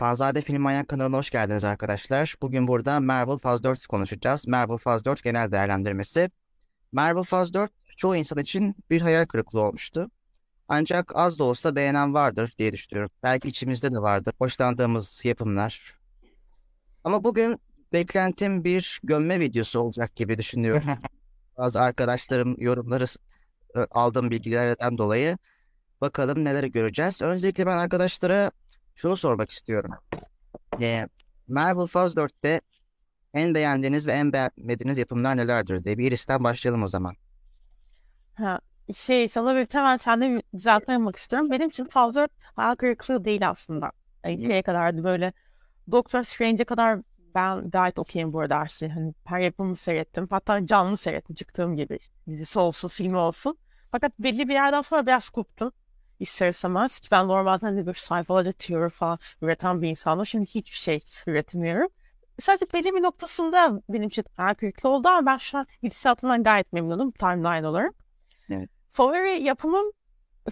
Fazlade Film Manyak kanalına hoş geldiniz arkadaşlar. Bugün burada Marvel Phase 4 konuşacağız. Marvel Phase 4 genel değerlendirmesi. Marvel Phase 4 çoğu insan için bir hayal kırıklığı olmuştu. Ancak az da olsa beğenen vardır diye düşünüyorum. Belki içimizde de vardır. Hoşlandığımız yapımlar. Ama bugün beklentim bir gömme videosu olacak gibi düşünüyorum. Bazı arkadaşlarım yorumları e, aldığım bilgilerden dolayı bakalım neler göreceğiz. Öncelikle ben arkadaşlara şunu sormak istiyorum. Ee, Marvel Phase 4'te en beğendiğiniz ve en beğenmediğiniz yapımlar nelerdir diye bir listten başlayalım o zaman. Ha, şey sana bir hemen sende bir düzeltme yapmak istiyorum. Benim için Phase 4 hayal kırıklığı değil aslında. Yani şeye kadardı böyle Doctor Strange'e kadar ben gayet okeyim bu arada her şey. Hani her yapımı seyrettim. Hatta canlı seyrettim çıktığım gibi. Dizisi olsun, filmi olsun. Fakat belli bir yerden sonra biraz koptum. İster istemez. Ben normalde hani bir sayfalarca teori falan üreten bir insanım. Şimdi hiçbir şey üretmiyorum. Sadece belli bir noktasında benim için kırıklığı oldu ama ben şu an gidişatından gayet memnunum timeline olarak. Evet. Favori yapımım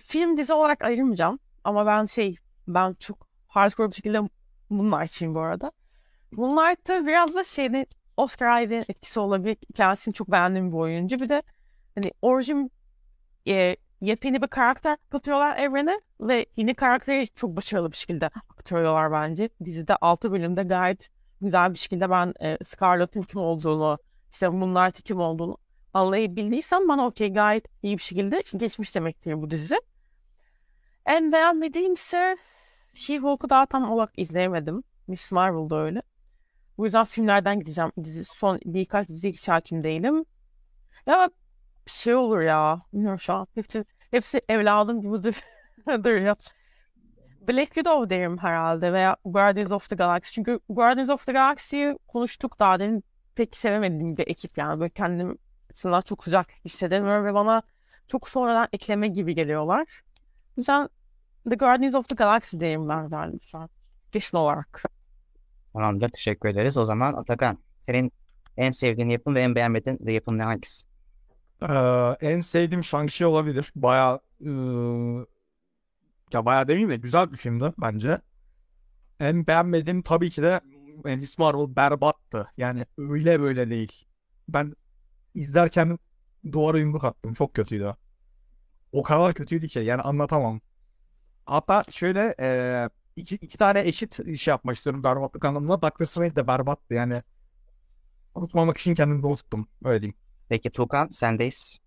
film dizi olarak ayırmayacağım. Ama ben şey ben çok hardcore bir şekilde Moonlight'çıyım bu arada. Moonlight'ta biraz da şeyde Oscar Isaac'in etkisi olabilir. Kendisini çok beğendiğim bir oyuncu. Bir de hani orijin e, yepyeni bir karakter katıyorlar evrene ve yeni karakteri çok başarılı bir şekilde aktarıyorlar bence. Dizide 6 bölümde gayet güzel bir şekilde ben e, Scarlett'ın kim olduğunu, işte Moonlight'ın kim olduğunu anlayabildiysem bana okey gayet iyi bir şekilde geçmiş demektir bu dizi. En beğenmediğim ise She-Hulk'u daha tam olarak izleyemedim. Miss Marvel'da öyle. Bu yüzden filmlerden gideceğim. Dizi, son birkaç dizi hiç hakim değilim. Ya şey olur ya. Bilmiyorum şu an. Hepsi, hepsi evladım gibi duruyor. Black Widow derim herhalde veya Guardians of the Galaxy. Çünkü Guardians of the Galaxy'yi konuştuk daha demin pek sevemediğim bir ekip yani. Böyle kendim açısından çok uzak hissedemiyorum ve bana çok sonradan ekleme gibi geliyorlar. O yüzden The Guardians of the Galaxy derim ben herhalde şu an. Kesin olarak. Tamamdır. Teşekkür ederiz. O zaman Atakan senin en sevdiğin yapım ve en beğenmediğin yapım ne hangisi? Ee, en sevdiğim Shang-Chi olabilir. Baya ya baya demeyeyim de güzel bir filmdi bence. En beğenmediğim tabii ki de Miss Marvel berbattı. Yani öyle böyle değil. Ben izlerken duvara yumruk attım. Çok kötüydü. O kadar kötüydü ki yani anlatamam. Hatta şöyle e, iki, iki tane eşit iş yapmak istiyorum berbatlık anlamında. Doctor Strange de berbattı yani. Unutmamak için kendimi zor. Öyle diyeyim. Peki Tuğkan sendeyiz.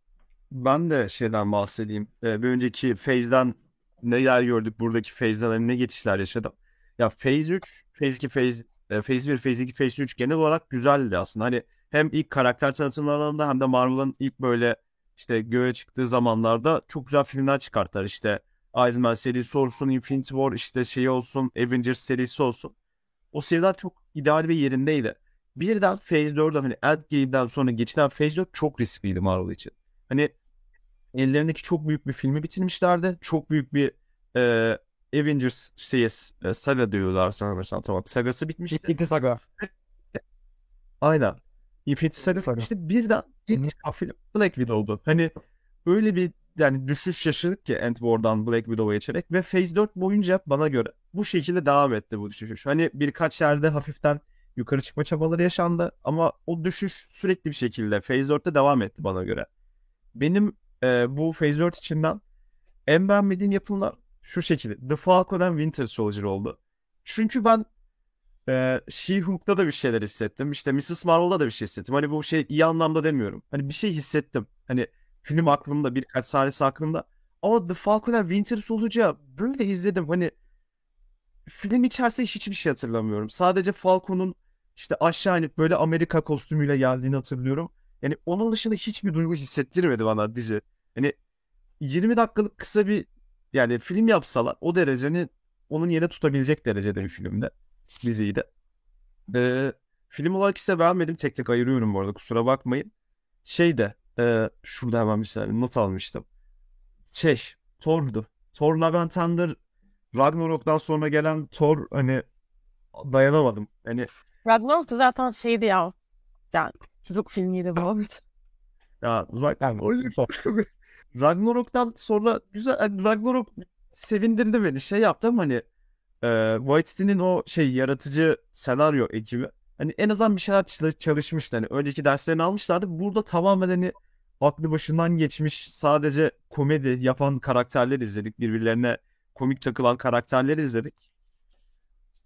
Ben de şeyden bahsedeyim. Ee, bir önceki Phase'den neler gördük buradaki Phase'den ne geçişler yaşadım. Ya Phase 3, Phase 2, Phase, e, Phase 1, Phase 2, Phase 3 genel olarak güzeldi aslında. Hani hem ilk karakter tanıtımlarında hem de Marvel'ın ilk böyle işte göğe çıktığı zamanlarda çok güzel filmler çıkarttılar. İşte Iron Man serisi olsun, Infinity War işte şey olsun, Avengers serisi olsun. O seriler çok ideal ve yerindeydi. Birden Phase 4'den hani Endgame'den sonra geçilen Phase 4 çok riskliydi Marvel için. Hani ellerindeki çok büyük bir filmi bitirmişlerdi. Çok büyük bir e, Avengers serisi e, saga diyorlar sanırsam tamam. Sagası bitmişti. Infinity Saga. Aynen. Infinity Saga Saga. işte birden ilk film Black Widow'du. Hani öyle bir yani düşüş yaşadık ki End War'dan Black Widow'a geçerek ve Phase 4 boyunca bana göre bu şekilde devam etti bu düşüş. Hani birkaç yerde hafiften yukarı çıkma çabaları yaşandı ama o düşüş sürekli bir şekilde Phase 4'te devam etti bana göre. Benim e, bu Phase 4 içinden en beğenmediğim yapımlar şu şekilde. The Falcon and Winter Soldier oldu. Çünkü ben e, She-Hulk'ta da bir şeyler hissettim. İşte Mrs. Marvel'da da bir şey hissettim. Hani bu şey iyi anlamda demiyorum. Hani bir şey hissettim. Hani film aklımda birkaç sahnesi aklımda. Ama The Falcon and Winter Soldier'ı böyle izledim. Hani film içerisinde hiçbir şey hatırlamıyorum. Sadece Falcon'un işte aşağı inip böyle Amerika kostümüyle geldiğini hatırlıyorum. Yani onun dışında hiçbir duygu hissettirmedi bana dizi. Yani 20 dakikalık kısa bir yani film yapsalar o derecenin onun yerine tutabilecek derecede bir filmde. Diziydi. Ee, film olarak ise beğenmedim. Tek tek ayırıyorum bu arada kusura bakmayın. Şey de e, şurada hemen bir saniye not almıştım. Şey Thor'du. Thor Love and Thunder Ragnarok'tan sonra gelen Thor hani dayanamadım. Hani Ragnarok da zaten şeydi ya. Yani çocuk filmiydi bu arada. ya Rag- Ragnarok'tan sonra güzel hani Ragnarok sevindirdi beni. Şey yaptım hani Ee, Waititi'nin o şey yaratıcı senaryo ekibi hani en azından bir şeyler çal- çalışmıştı. Hani önceki derslerini almışlardı. Burada tamamen hani aklı başından geçmiş sadece komedi yapan karakterler izledik. Birbirlerine komik takılan karakterler izledik.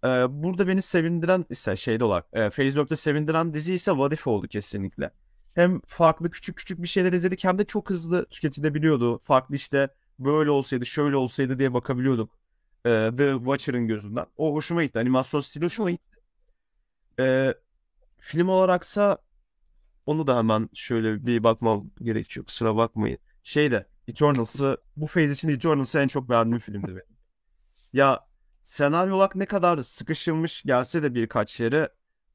Ee, burada beni sevindiren ise şeyde olarak e, 4'te sevindiren dizi ise What If oldu kesinlikle. Hem farklı küçük küçük bir şeyler izledik hem de çok hızlı tüketilebiliyordu. Farklı işte böyle olsaydı şöyle olsaydı diye bakabiliyorduk. Ee, The Watcher'ın gözünden. O hoşuma gitti. Animasyon stili hoşuma gitti. Ee, film olaraksa onu da hemen şöyle bir bakmam gerekiyor. Kusura bakmayın. Şeyde Eternals'ı bu phase için Eternals'ı en çok beğendiğim filmdi benim. Ya senaryo olarak ne kadar sıkışılmış gelse de birkaç yere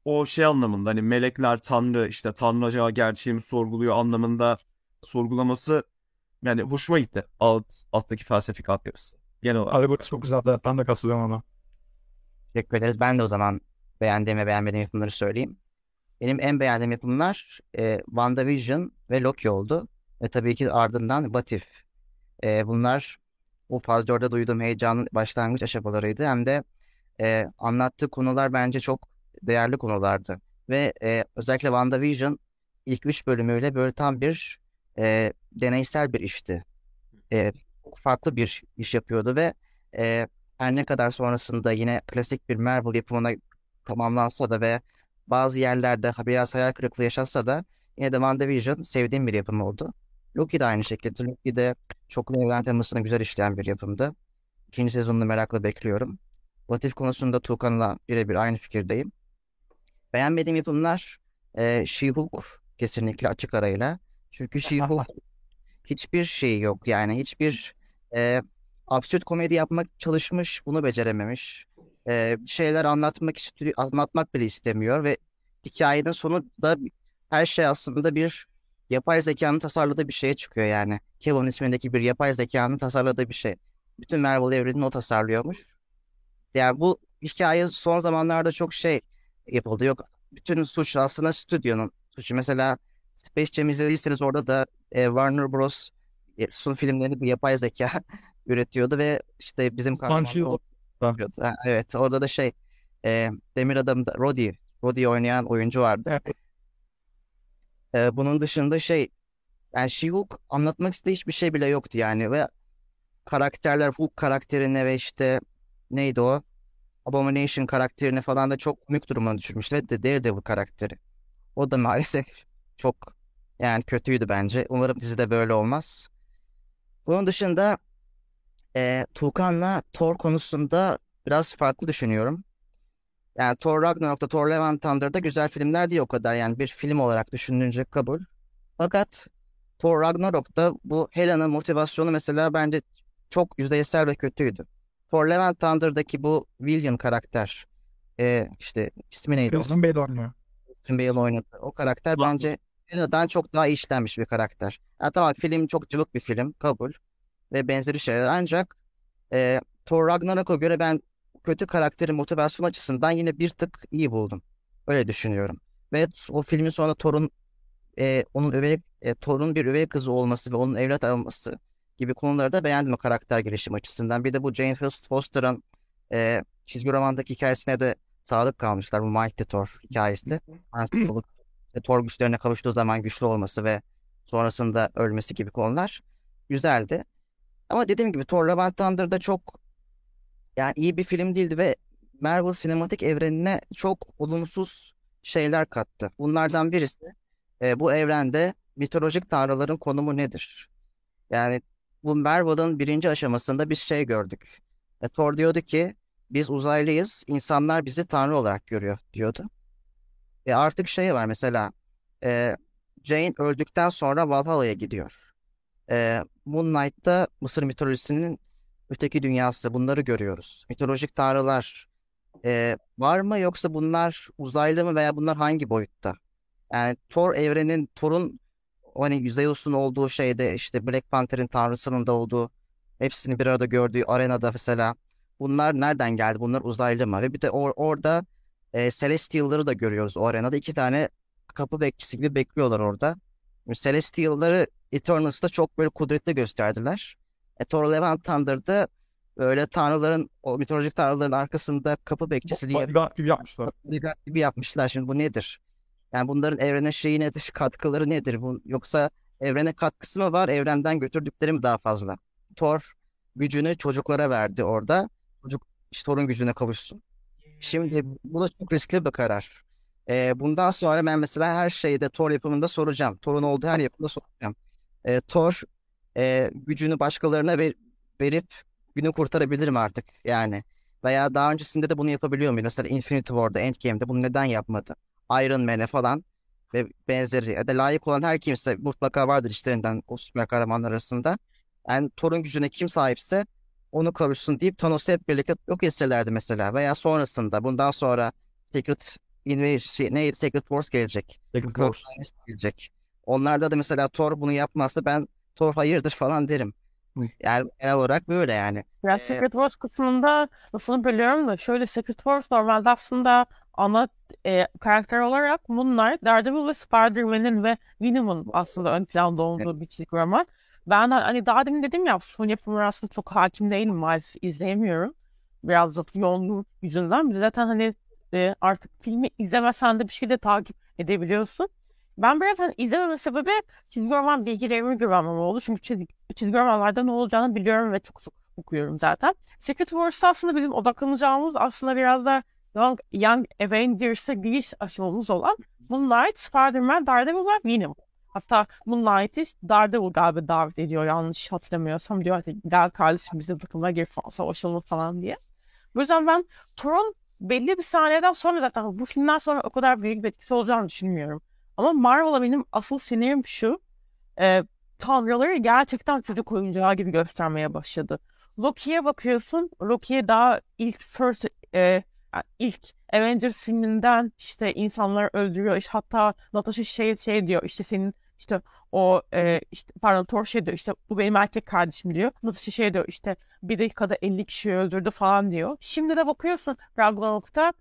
o şey anlamında hani melekler tanrı işte tanrı acaba gerçeği mi sorguluyor anlamında sorgulaması yani hoşuma gitti alt, alttaki felsefik altyapısı. Genel olarak. Algorithmi çok güzeldi. Ben de katılıyorum ona. Teşekkür ederiz. Ben de o zaman beğendiğim ve beğenmediğim yapımları söyleyeyim. Benim en beğendiğim yapımlar e, WandaVision ve Loki oldu. Ve tabii ki ardından What If. E, bunlar o faz 4'te duyduğum heyecanın başlangıç aşamalarıydı. Hem de e, anlattığı konular bence çok değerli konulardı. Ve e, özellikle WandaVision ilk 3 bölümüyle böyle tam bir e, deneysel bir işti. E, farklı bir iş yapıyordu ve e, her ne kadar sonrasında yine klasik bir Marvel yapımına tamamlansa da ve bazı yerlerde biraz hayal kırıklığı yaşatsa da yine de WandaVision sevdiğim bir yapım oldu. Loki de aynı şekilde. Loki de çoklu evren temasını güzel işleyen bir yapımdı. İkinci sezonunu merakla bekliyorum. What konusunda Tuğkan'la birebir aynı fikirdeyim. Beğenmediğim yapımlar e, She-Hulk kesinlikle açık arayla. Çünkü She-Hulk hiçbir şey yok yani hiçbir e, absürt komedi yapmak çalışmış bunu becerememiş. E, şeyler anlatmak istiyor, anlatmak bile istemiyor ve hikayenin sonu da her şey aslında bir yapay zekanın tasarladığı bir şeye çıkıyor yani. Kevin ismindeki bir yapay zekanın tasarladığı bir şey. Bütün Marvel evrenini o tasarlıyormuş. Yani bu hikaye son zamanlarda çok şey yapıldı. Yok bütün suç aslında stüdyonun suçu. Mesela Space Jam izlediyseniz orada da e, Warner Bros. e, son filmlerini bir yapay zeka üretiyordu ve işte bizim kahraman Punch o- yapıyordu. Ha, evet orada da şey e, Demir Adam'da Rhodey, Rhodey oynayan oyuncu vardı. Evet. E, bunun dışında şey yani She-Hulk anlatmak istediği hiçbir şey bile yoktu yani ve karakterler Hulk karakterine ve işte neydi o Abomination karakterini falan da çok komik duruma düşürmüş ve de Daredevil karakteri. O da maalesef çok yani kötüydü bence. Umarım dizide böyle olmaz. Bunun dışında e, Tuğkan'la Thor konusunda biraz farklı düşünüyorum. Yani Thor Ragnarok'ta Thor Love and Thunder'da güzel filmler değil o kadar. Yani bir film olarak düşününce kabul. Fakat Thor Ragnarok'ta bu Hela'nın motivasyonu mesela bence çok yüzeysel ve kötüydü. Thor Love and Thunder'daki bu William karakter e, işte ismi neydi? Christian Bale oynuyor. Christian Bale oynadı. O karakter bence Hela'dan çok daha iyi işlenmiş bir karakter. Ha, tamam film çok cıvık bir film kabul ve benzeri şeyler ancak e, Thor Ragnarok'a göre ben kötü karakterin motivasyon açısından yine bir tık iyi buldum. Öyle düşünüyorum. Ve o filmin sonunda Thor'un e, onun üvey e, Thor'un bir üvey kızı olması ve onun evlat alması gibi konuları da beğendim o karakter gelişimi açısından. Bir de bu Jane Foster'ın e, çizgi romandaki hikayesine de sadık kalmışlar. Bu Mighty Thor hikayesi. İşte Thor güçlerine kavuştuğu zaman güçlü olması ve sonrasında ölmesi gibi konular güzeldi. Ama dediğim gibi Thor Love and Thunder'da çok yani iyi bir film değildi ve Marvel sinematik evrenine çok olumsuz şeyler kattı. Bunlardan birisi e, bu evrende mitolojik tanrıların konumu nedir? Yani bu Marvel'ın birinci aşamasında bir şey gördük. E, Thor diyordu ki biz uzaylıyız, insanlar bizi tanrı olarak görüyor diyordu. Ve artık şey var mesela e, Jane öldükten sonra Valhalla'ya gidiyor. E, Moon Knight'ta Mısır mitolojisinin öteki dünyası bunları görüyoruz. Mitolojik tanrılar e, var mı yoksa bunlar uzaylı mı veya bunlar hangi boyutta? Yani Thor evrenin Thor'un hani Zeus'un olduğu şeyde işte Black Panther'in tanrısının da olduğu hepsini bir arada gördüğü arenada mesela bunlar nereden geldi? Bunlar uzaylı mı? Ve bir de or- orada e, Celestial'ları da görüyoruz o arenada. İki tane kapı bekçisi gibi bekliyorlar orada. Celestial'ları Eternals'ta çok böyle kudretli gösterdiler. E, Thor Love and Thunder'da Böyle tanrıların, o mitolojik tanrıların arkasında kapı bekçisiliği Bodyguard gibi yapmışlar. bodyguard gibi yapmışlar. Şimdi bu nedir? Yani bunların evrene şeyi nedir? Katkıları nedir? Bu, yoksa evrene katkısı mı var? Evrenden götürdükleri mi daha fazla? Thor gücünü çocuklara verdi orada. Çocuk işte Thor'un gücüne kavuşsun. Şimdi bu da çok riskli bir karar. Ee, bundan sonra ben mesela her şeyde Thor yapımında soracağım. Thor'un olduğu her yapımda soracağım. Ee, Thor e, gücünü başkalarına ver- verip günü kurtarabilir mi artık yani? Veya daha öncesinde de bunu yapabiliyor muydu? Mesela Infinity War'da, Endgame'de bunu neden yapmadı? Iron Man'e falan ve benzeri ya da layık olan her kimse mutlaka vardır işlerinden o süper kahramanlar arasında. Yani Thor'un gücüne kim sahipse onu kavuşsun deyip Thanos'u hep birlikte yok etselerdi mesela. Veya sonrasında bundan sonra Secret Invasion, şey, neydi? Secret Wars gelecek. Secret. Wars gelecek. Onlarda da mesela Thor bunu yapmazsa ben Thor hayırdır falan derim. Yani genel olarak böyle yani. Ya Ee, Secret Wars kısmında lafını bölüyorum da şöyle Secret Wars normalde aslında ana e, karakter olarak bunlar Daredevil ve Spider-Man'in ve Venom'un aslında ön planda olduğu bir çizgi roman. Ben de- hani daha demin dedim ya son yapımlara aslında çok hakim değilim maalesef izleyemiyorum. Biraz da yoğunluğu yüzünden. De zaten hani e, artık filmi izlemesen de bir şekilde takip edebiliyorsun. Ben biraz hani izlememe sebebi çizgi roman bilgilerime güvenmem oldu. Çünkü çizgi, çizgi romanlarda ne olacağını biliyorum ve çok sık okuyorum zaten. Secret Wars'ta aslında bizim odaklanacağımız aslında biraz da Young, Young Avengers'a giriş aşamamız olan Moonlight, Spider-Man, Daredevil ve Venom. Hatta Moonlight'i Daredevil galiba davet ediyor yanlış hatırlamıyorsam. Diyor hadi gel kardeşim bizim takımına gir falan savaşalım falan diye. Bu yüzden ben Thor'un belli bir sahneden sonra zaten bu filmden sonra o kadar büyük bir etkisi olacağını düşünmüyorum. Ama Marvel'a benim asıl sinirim şu. E, tanrıları gerçekten çocuk oyuncağı gibi göstermeye başladı. Loki'ye bakıyorsun. Loki'ye daha ilk first e, ilk Avengers filminden işte insanları öldürüyor. İşte hatta Natasha şey şey diyor işte senin işte o e, işte pardon Thor şey diyor işte bu benim erkek kardeşim diyor. Natasha şey diyor işte bir dakikada 50 kişi öldürdü falan diyor. Şimdi de bakıyorsun Ragnarok'ta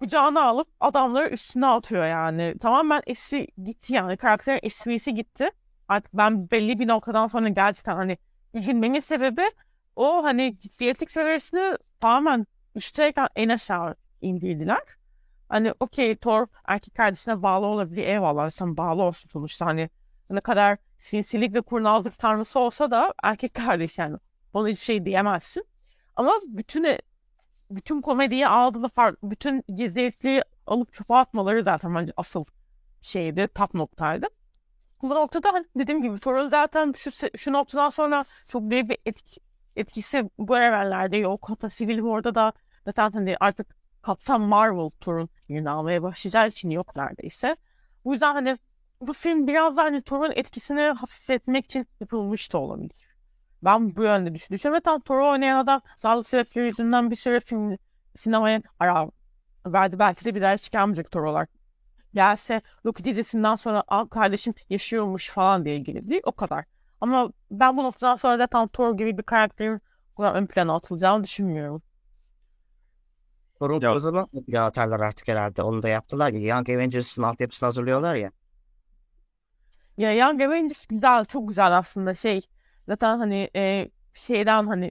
kucağına alıp adamları üstüne atıyor yani. Tamamen espri gitti yani. Karakterin esprisi gitti. Artık ben belli bir noktadan sonra gerçekten hani ilgilenmemin sebebi o hani ciddiyetlik seviyesini tamamen üstteyken en aşağı indirdiler. Hani okey Thor erkek kardeşine bağlı olabilir. Eyvallah sen bağlı olsun sonuçta hani ne kadar sinsilik ve kurnazlık tanrısı olsa da erkek kardeş yani. Ona hiç şey diyemezsin. Ama bütün bütün komediyi aldı da fark, bütün ciddiyetliği alıp çöpe atmaları zaten bence asıl şeydi, tap noktaydı. Bu noktada hani dediğim gibi Thor'un zaten şu, şu noktadan sonra çok büyük bir etki, etkisi bu evrenlerde yok. Hatta Civil War'da da zaten hani artık Kaptan Marvel Thor'un yerini almaya başlayacağı için yok neredeyse. Bu yüzden hani bu film biraz da hani Thor'un etkisini hafifletmek için yapılmış da olabilir. Ben bu yönde düş düşünüyorum. Ve tam Thor'u oynayan adam sağlık sebepleri yüzünden bir süre film sinemaya ara verdi. Belki de bir daha çıkarmayacak Thor olarak. Gelse Loki dizisinden sonra Aa, kardeşim yaşıyormuş falan diye ilgili değil. O kadar. Ama ben bu noktadan sonra zaten Thor gibi bir karakterin bu kadar ön plana atılacağını düşünmüyorum. Thor'un Ya- kızını ya atarlar artık herhalde. Onu da yaptılar ya. Young Avengers'ın altyapısını hazırlıyorlar ya. Ya Young Avengers güzel, çok güzel aslında şey. Zaten hani e, şeyden hani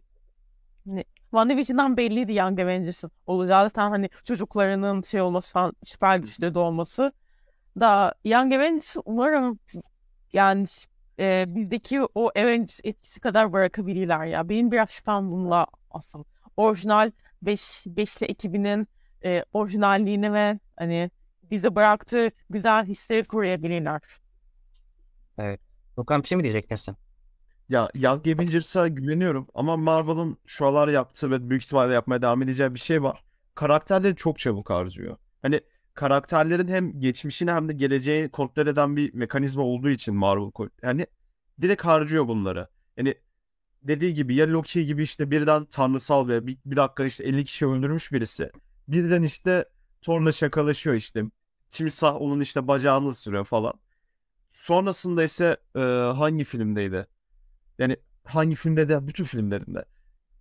hani WandaVision'dan belliydi Young Avengers'ın olacağı. Zaten hani çocuklarının şey olması falan süper güçleri de olması. Da Young Avengers umarım yani e, bizdeki o Avengers etkisi kadar bırakabilirler ya. Benim biraz şüphem bununla asıl. Orijinal 5 beşli ekibinin e, orijinalliğini ve hani bize bıraktığı güzel hisleri koruyabilirler. Okan bir şey mi diyecektin sen? Ya Young Avengers'a güveniyorum ama Marvel'ın şu aralar yaptığı ve büyük ihtimalle yapmaya devam edeceği bir şey var. Karakterleri çok çabuk harcıyor. Hani karakterlerin hem geçmişini hem de geleceği kontrol eden bir mekanizma olduğu için Marvel yani direkt harcıyor bunları. Yani dediği gibi ya Loki gibi işte birden tanrısal ve bir, bir dakika işte 50 kişi öldürmüş birisi. Birden işte Thor'la şakalaşıyor işte. Timsah onun işte bacağını ısırıyor falan. Sonrasında ise e, hangi filmdeydi? Yani hangi filmde de bütün filmlerinde.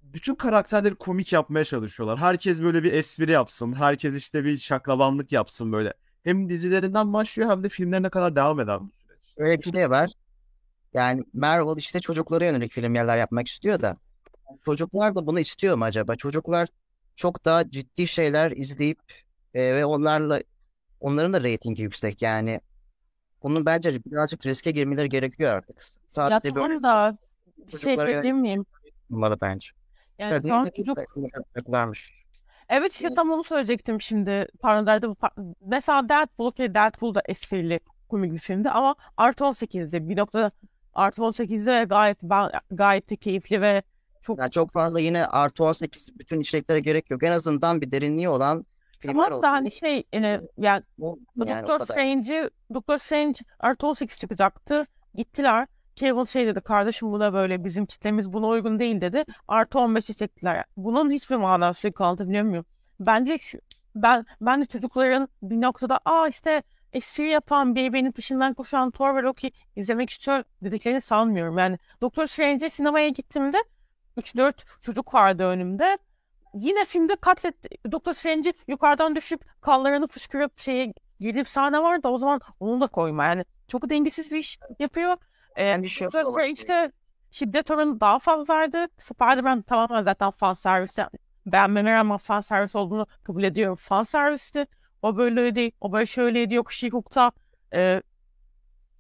Bütün karakterleri komik yapmaya çalışıyorlar. Herkes böyle bir espri yapsın. Herkes işte bir şaklabanlık yapsın böyle. Hem dizilerinden başlıyor hem de filmlerine kadar devam eden bir süreç. Öyle bir şey var. Yani Marvel işte çocuklara yönelik filmler yapmak istiyor da Çocuklar da bunu istiyor mu acaba? Çocuklar çok daha ciddi şeyler izleyip e, ve onlarla onların da reytingi yüksek yani. Bunun bence birazcık riske girmeleri gerekiyor artık. Ya Sadece böyle tamam da bir şey ekleyebilir miyim? olmalı bence. Yani an diğer çocuk çocuklarmış. Evet işte tam onu söyleyecektim şimdi. Pardon Daredevil. par- Mesela Deadpool, okay, Deadpool da esprili komik bir filmdi ama artı 18'di. Bir noktada artı 18'de ve gayet gayet de keyifli ve çok Yani çok fazla yine artı 18 bütün içeriklere gerek yok. En azından bir derinliği olan filmler tamam olsun. da hani şey yani, yani Bu- yani kadar. Strange'i Doktor Strange artı 18 çıkacaktı. Gittiler. Kevin şey dedi kardeşim bu da böyle bizim kitlemiz buna uygun değil dedi. Artı 15'e çektiler. Bunun hiçbir manası yok anlatabiliyor muyum? Bence şu- ben ben de çocukların bir noktada aa işte espri yapan birbirini peşinden koşan Thor ve Loki izlemek istiyor dediklerini sanmıyorum. Yani Doktor Strange'e sinemaya gittiğimde 3-4 çocuk vardı önümde. Yine filmde katlet Doktor Strange'i yukarıdan düşüp kanlarını fışkırıp şeye girip sahne var da o zaman onu da koyma. Yani çok dengesiz bir iş yapıyor. Ee, Yani şey. Strange'de şiddet oranı daha fazlaydı. Spider-Man tamamen zaten fan servisi. Beğenmeme rağmen fan servis olduğunu kabul ediyorum. Fan servisti. O böyleydi, o böyle şöyleydi. Yok She-Hulk'ta e,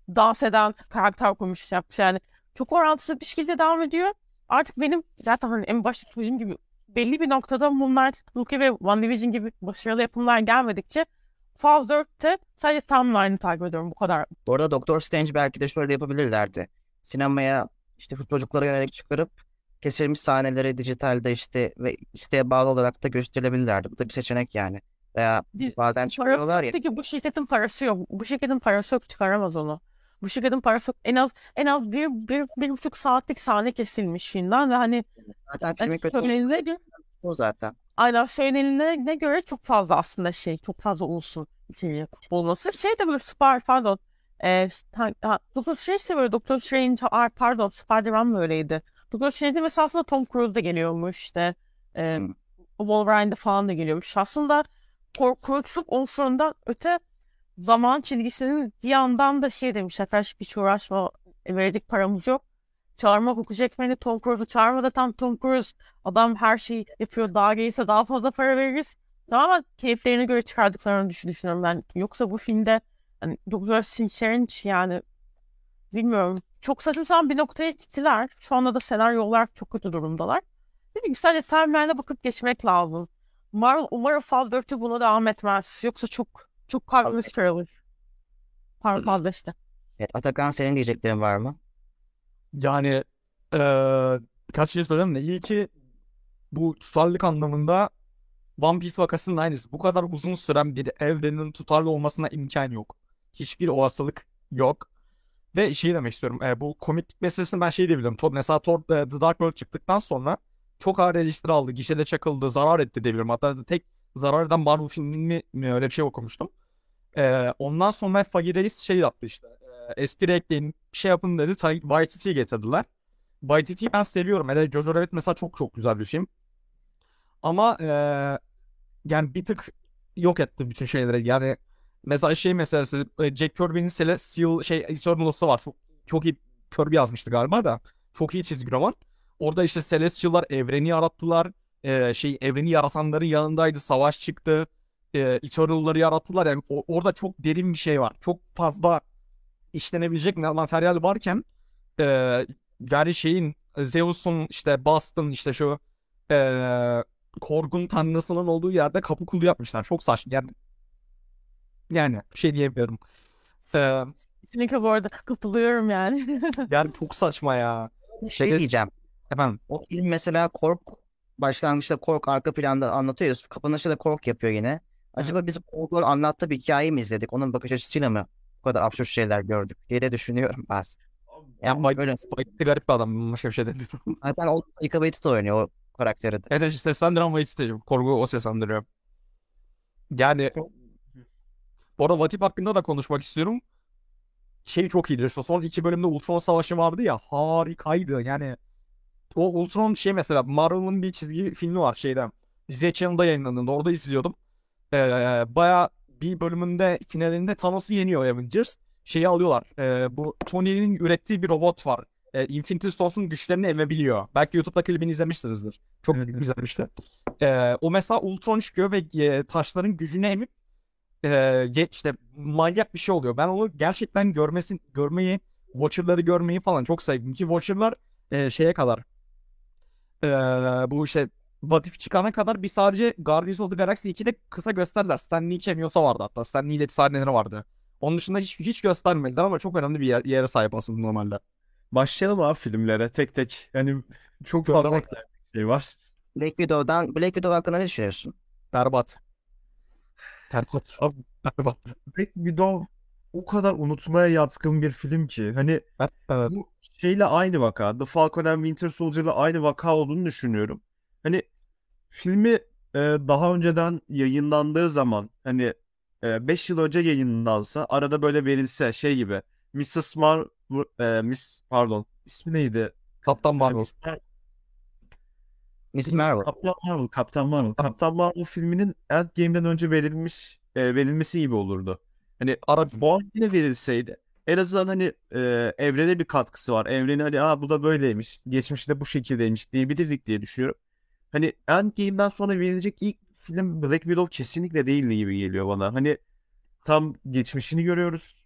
dans eden karakter koymuş yapmış. Yani çok orantısız bir şekilde devam ediyor. Artık benim zaten hani en başta söylediğim gibi belli bir noktada Knight, Loki ve WandaVision gibi başarılı yapımlar gelmedikçe Phase 4'te sadece timeline'ı takip ediyorum bu kadar. Bu arada Doktor Strange belki de şöyle yapabilirlerdi. Sinemaya işte çocuklara yönelik çıkarıp kesilmiş sahneleri dijitalde işte ve isteğe bağlı olarak da gösterilebilirlerdi. Bu da bir seçenek yani. Veya bazen çıkarıyorlar ya. Peki bu şirketin parası yok. Bu şirketin parası yok çıkaramaz onu. Bu şirketin parası. En az en az bir, bir, bir buçuk saatlik sahne kesilmiş filmden ve hani Zaten filmin hani kötü o zaten. Aynen söylenilene göre çok fazla aslında şey çok fazla olsun içeriği olması. Şey de böyle Spar pardon. E, ha, Doctor Strange de böyle Doctor Strange pardon Spider-Man böyleydi. Doctor Strange'de mesela aslında Tom Cruise da geliyormuş işte. E, Hmm. Wolverine'de falan da geliyormuş. Aslında korkunçluk unsurundan öte zaman çizgisinin bir yandan da şey demiş. Arkadaş hiç uğraşma verecek paramız yok. Çağırmak okuyacak beni Tom Cruise'u çağırma da tam Tom Cruise adam her şeyi yapıyor daha gelirse daha fazla para veririz. Tamamen keyiflerine göre çıkardıklarını düşün- düşünüyorum ben. Yoksa bu filmde hani Doctor Strange yani bilmiyorum. Çok saçma bir noktaya gittiler. Şu anda da senaryo olarak çok kötü durumdalar. Dedim ki sadece Sandman'e bakıp geçmek lazım. Umarım, umarım Fall 4'ü buna devam etmez. Yoksa çok çok kalbimiz kırılır. Pardon Fall 5'te. Evet, Atakan senin diyeceklerin var mı? Yani eee birkaç şey söyleyeyim de ilki bu tutarlılık anlamında One Piece vakasının aynısı. Bu kadar uzun süren bir evrenin tutarlı olmasına imkan yok. Hiçbir olasılık yok. Ve şey demek istiyorum. e, bu komiklik meselesini ben şey diyebilirim. Thor, mesela Thor e, The Dark World çıktıktan sonra çok ağır eleştiri aldı. Gişede çakıldı. Zarar etti diyebilirim. Hatta tek zarar eden Marvel filmi mi öyle bir şey okumuştum. E, ondan sonra Fagir Reis şey yaptı işte. Espri ekleyin şey yapın dedi. Waititi'yi getirdiler. Waititi'yi ben seviyorum. Hele Jojo Rabbit mesela çok çok güzel bir film. Ama e, yani bir tık yok etti bütün şeyleri. Yani mesela şey meselesi e, Jack Kirby'nin Celestial şey Eternals'ı var. Çok, çok iyi Kirby yazmıştı galiba da. Çok iyi çizgi roman. Orada işte Celestial'lar evreni yarattılar. E, şey evreni yaratanların yanındaydı. Savaş çıktı. E, Eternal'ları yarattılar. Yani o- orada çok derin bir şey var. Çok fazla işlenebilecek materyal varken e, yani şeyin Zeus'un işte Bast'ın işte şu e, Korgun tanrısının olduğu yerde kapı kulu yapmışlar. Çok saçma. Yani, yani şey diyemiyorum. E, Kesinlikle bu arada katılıyorum yani. yani çok saçma ya. Şey Peki- diyeceğim. Efendim. O film mesela Kork başlangıçta Kork arka planda anlatıyoruz. Kapanışta da Kork yapıyor yine. Acaba biz Kork'un anlattığı bir hikayeyi mi izledik? Onun bakış açısıyla mı bu kadar absürt şeyler gördük diye de düşünüyorum bazen. Yani Ama böyle Spike garip bir adam. Başka bir şey demiyorum. zaten o Taika Waititi oynuyor o karakteri de. Evet işte seslendiren Waititi. Korgu o seslendiriyor. Yani bu arada Vatip hakkında da konuşmak istiyorum. Şey çok iyiydi. Şu son iki bölümde Ultron Savaşı vardı ya harikaydı. Yani o Ultron şey mesela Marvel'ın bir çizgi filmi var şeyden. Disney Channel'da yayınlandığında orada izliyordum. Ee, Baya bir bölümünde finalinde Thanos'u yeniyor Avengers. Şeyi alıyorlar. Ee, bu Tony'nin ürettiği bir robot var. e, Infinity Stones'un güçlerini emebiliyor. Belki YouTube'da klibini izlemişsinizdir. Çok Evet. izlemişti. E, o mesela Ultron çıkıyor ve e, taşların gücünü emip e, işte manyak bir şey oluyor. Ben onu gerçekten görmesin, görmeyi, Watcher'ları görmeyi falan çok sevdim. Ki Watcher'lar e, şeye kadar e, bu işte What If çıkana kadar bir sadece Guardians of the Galaxy 2'de kısa gösterdiler. Stan Lee cameo'su vardı hatta. Stan Lee ile bir sahneleri vardı. Onun dışında hiç, hiç göstermediler ama çok önemli bir yer- yere sahip aslında normalde. Başlayalım abi filmlere tek tek. Yani çok fazla Bak- şey var. Black Widow'dan Black Widow hakkında ne düşünüyorsun? Berbat. Berbat. Abi- Berbat. Black Widow o kadar unutmaya yatkın bir film ki. Hani Ben, evet. bu şeyle aynı vaka. The Falcon and Winter Soldier'la aynı vaka olduğunu düşünüyorum. Hani filmi e, daha önceden yayınlandığı zaman hani 5 yıl önce yayınlansa arada böyle verilse şey gibi Mrs. Mar e, Miss pardon ismi neydi? Kaptan Marvel. Miss Mar- Miss Marvel. Kaptan Marvel, Kaptan Marvel. Kaptan Marvel filminin Endgame'den önce verilmiş e, verilmesi gibi olurdu. Hani Ara bu yine verilseydi en azından hani e, evrene bir katkısı var. Evreni hani aa bu da böyleymiş. Geçmişte bu şekildeymiş diyebilirdik diye düşünüyorum. Hani Endgame'den sonra verilecek ilk film Black Widow kesinlikle değildi gibi geliyor bana. Hani tam geçmişini görüyoruz.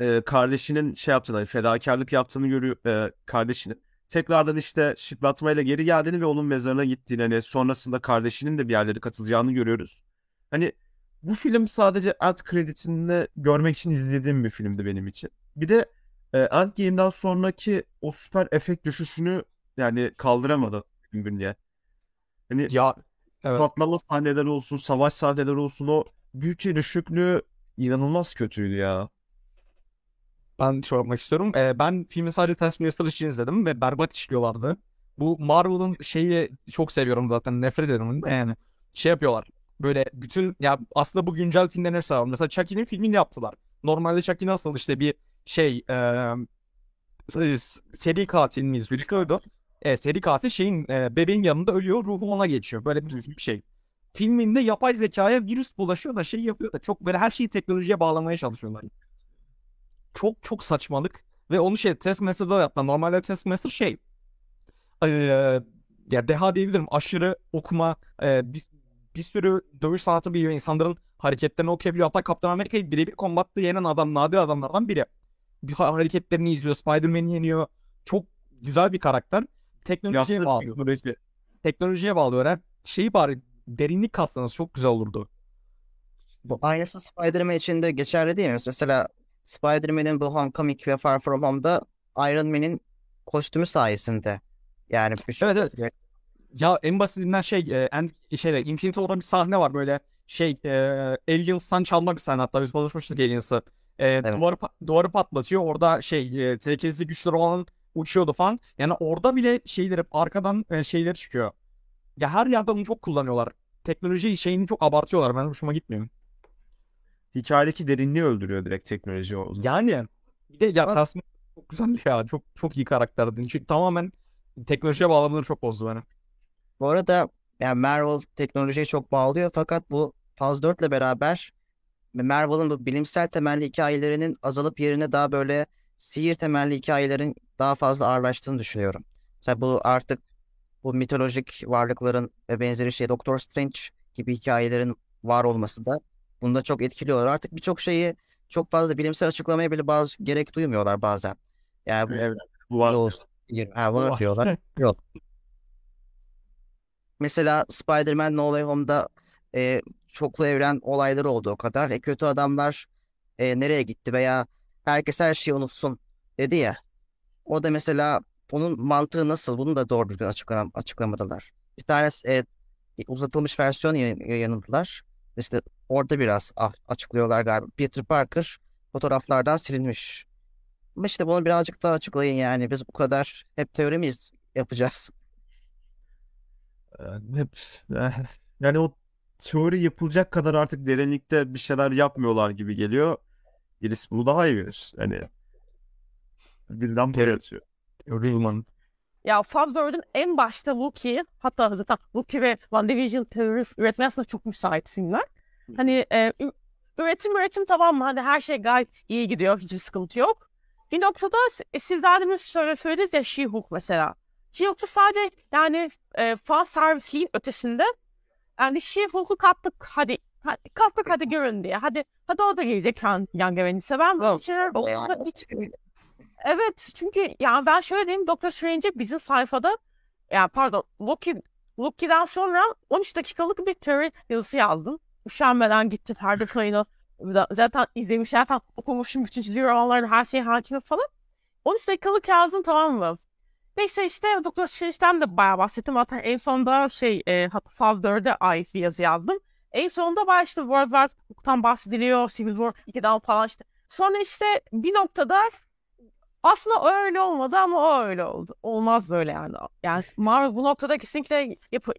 E, kardeşinin şey yaptığını, hani fedakarlık yaptığını görüyor e, kardeşinin. Tekrardan işte şıklatmayla geri geldiğini ve onun mezarına gittiğini hani sonrasında kardeşinin de bir yerlere katılacağını görüyoruz. Hani bu film sadece end kreditini görmek için izlediğim bir filmdi benim için. Bir de e, Endgame'den sonraki o süper efekt düşüşünü yani kaldıramadı gün diye. Hani ya Evet. patlama sahneleri olsun, savaş sahneleri olsun o bütçe düşüklüğü inanılmaz kötüydü ya. ben şey yapmak istiyorum. Ee, ben filmi sadece Taskmaster için izledim ve berbat işliyorlardı. Bu Marvel'ın şeyi çok seviyorum zaten. Nefret ederim. Yani şey yapıyorlar. Böyle bütün ya aslında bu güncel filmlerin hepsi var. Mesela Chucky'nin filmini yaptılar. Normalde Chucky nasıl işte bir şey e, seri katil miyiz? Çocuklardı. E, seri katil şeyin e, bebeğin yanında ölüyor. Ruhu ona geçiyor. Böyle bir, bir şey. Filminde yapay zekaya virüs bulaşıyor da şey yapıyor da çok böyle her şeyi teknolojiye bağlamaya çalışıyorlar. Çok çok saçmalık. Ve onu şey Taskmaster'da yaptılar. Normalde Taskmaster şey e, ya deha diyebilirim. Aşırı okuma e, bir, bir sürü dövüş sanatı biliyor. insanların hareketlerini okuyabiliyor. Hatta Kaptan Amerika'yı birebir kombatta yenen adam, nadir adamlardan biri. Bir ha- hareketlerini izliyor. Spider-Man'i yeniyor. Çok güzel bir karakter. Teknolojiye Yaptığı bağlıyor. teknoloji. Teknolojiye bağlıyor. Yani şeyi bari derinlik katsanız çok güzel olurdu. Bu aynısı Spider-Man için de geçerli değil mi? Mesela Spider-Man'in bu Homecoming ve Far From Home'da Iron Man'in kostümü sayesinde yani birçok Evet evet. Ya en basitinden şey, e, end, şeyde, Infinity War'da bir sahne var böyle şey, e, Aliens'tan çalma bir sahne hatta biz konuşmuştuk Aliens'ı. E, duvarı, pa- duvarı patlatıyor orada şey, e, tehlikeli güçleri olan uçuyordu falan. Yani orada bile şeyleri arkadan e, şeyleri çıkıyor. Ya her yerde onu çok kullanıyorlar. Teknoloji şeyini çok abartıyorlar. Ben hoşuma gitmiyor. Hikayedeki derinliği öldürüyor direkt teknoloji o. Yani bir de ya Tasman çok güzel ya. Çok çok iyi karakterdi. Çünkü tamamen teknolojiye bağlamaları çok bozdu beni. Bu arada yani Marvel teknolojiye çok bağlıyor fakat bu Phase 4 ile beraber Marvel'ın bu bilimsel temelli hikayelerinin azalıp yerine daha böyle sihir temelli hikayelerin daha fazla ağırlaştığını düşünüyorum. Mesela bu artık bu mitolojik varlıkların ve benzeri şey Doctor Strange gibi hikayelerin var olması da bunda çok etkili oluyor. Artık birçok şeyi çok fazla bilimsel açıklamaya bile bazı gerek duymuyor bazen. Yani bu Evet, bu var. olsun. Ha, var diyorlar. Yok. Mesela Spider-Man No Way Home'da e, çoklu evren olayları oldu o kadar. E, kötü adamlar e, nereye gitti veya herkes her şeyi unutsun dedi ya. O da mesela onun mantığı nasıl? Bunu da doğru düzgün açıklam açıklamadılar. Bir tanesi e, uzatılmış versiyon yayın- yayınladılar. İşte orada biraz ah, açıklıyorlar galiba. Peter Parker fotoğraflardan silinmiş. Ama işte bunu birazcık daha açıklayın yani. Biz bu kadar hep teori miyiz yapacağız? Hep yani o teori yapılacak kadar artık derinlikte bir şeyler yapmıyorlar gibi geliyor. Birisi bunu daha iyi bilir. Hani bilden buraya atıyor. Rulman. Ya Fab 4'ün en başta Loki hatta zaten Loki ve WandaVision teori üretmeye aslında çok müsait filmler. Hani e, üretim üretim tamam mı? Hani her şey gayet iyi gidiyor. Hiçbir sıkıntı yok. bir noktada s- siz daha demin söyle, söylediniz ya She-Hulk mesela. She-Hulk'ta sadece yani e, fan servisiyin ötesinde yani She-Hulk'u kattık hadi, hadi kattık hadi görün diye. Hadi hadi o da gelecek yan, yan güvenliyse. Ben orada hiç Evet çünkü yani ben şöyle diyeyim Doctor Strange'e bizim sayfada yani pardon Loki Loki'den sonra 13 dakikalık bir teori yazısı yazdım. Üşenmeden gittim her detayını zaten izlemiş zaten okumuşum bütün çizgi romanlarını her şeye hakimim falan. 13 dakikalık yazdım tamam mı? Neyse işte Doktor Strange'den de bayağı bahsettim. Hatta en sonunda şey e, Faz 4'e ait bir yazı yazdım. En sonunda bayağı işte World War Hukuk'tan bahsediliyor. Civil War 2'den falan işte. Sonra işte bir noktada aslında öyle olmadı ama o öyle oldu. Olmaz böyle yani. Yani Marvel bu noktada kesinlikle yapı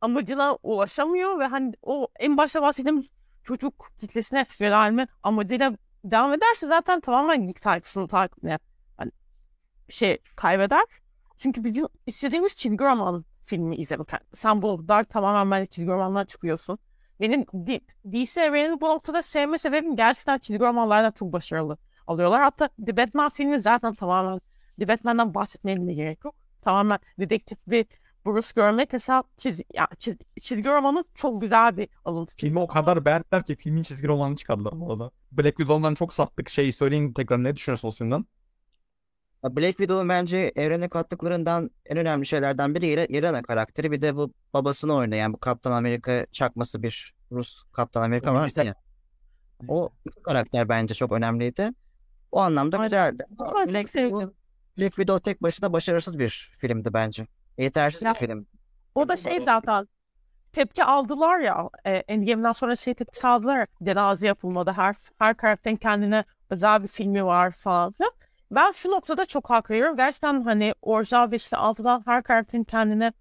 amacına ulaşamıyor ve hani o en başta bahsettiğim çocuk kitlesine yönelme amacıyla devam ederse zaten tamamen geek tayfasını takip yani şey kaybeder. Çünkü bizim istediğimiz çizgi roman filmi izlemek. Sen bu kadar tamamen ben çizgi romanlar çıkıyorsun. Benim DC evrenini bu noktada sevme sebebim gerçekten çizgi romanlardan çok başarılı alıyorlar. Hatta The Batman filmi zaten tamamen The Batman'dan bahsetmeye bile gerek yok. Tamamen dedektif bir Bruce görmek mesela çiz, ya, çiz, çizgi romanın çok güzel bir alıntı. Filmi o kadar beğendiler ki filmin çizgi romanını çıkardılar bu arada. Black Widow'dan çok sattık. Şeyi söyleyin tekrar ne düşünüyorsunuz filmden? Black Widow'un bence evrene kattıklarından en önemli şeylerden biri Yelena karakteri. Bir de bu babasını oynayan bu Kaptan Amerika çakması bir Rus Kaptan Amerika var ya. O iki karakter bence çok önemliydi. O anlamda Aynen. güzeldi. Black, Black Widow tek başına başarısız bir filmdi bence. Yetersiz Ya- bir film. O da şey zaten tepki aldılar ya e, Endgame'den sonra şey tepki aldılar cenaze yapılmadı her her karakterin kendine özel bir filmi var falan filan. Ben şu noktada çok hak veriyorum. Gerçekten hani orijinal 5'te 6'dan her karakterin kendine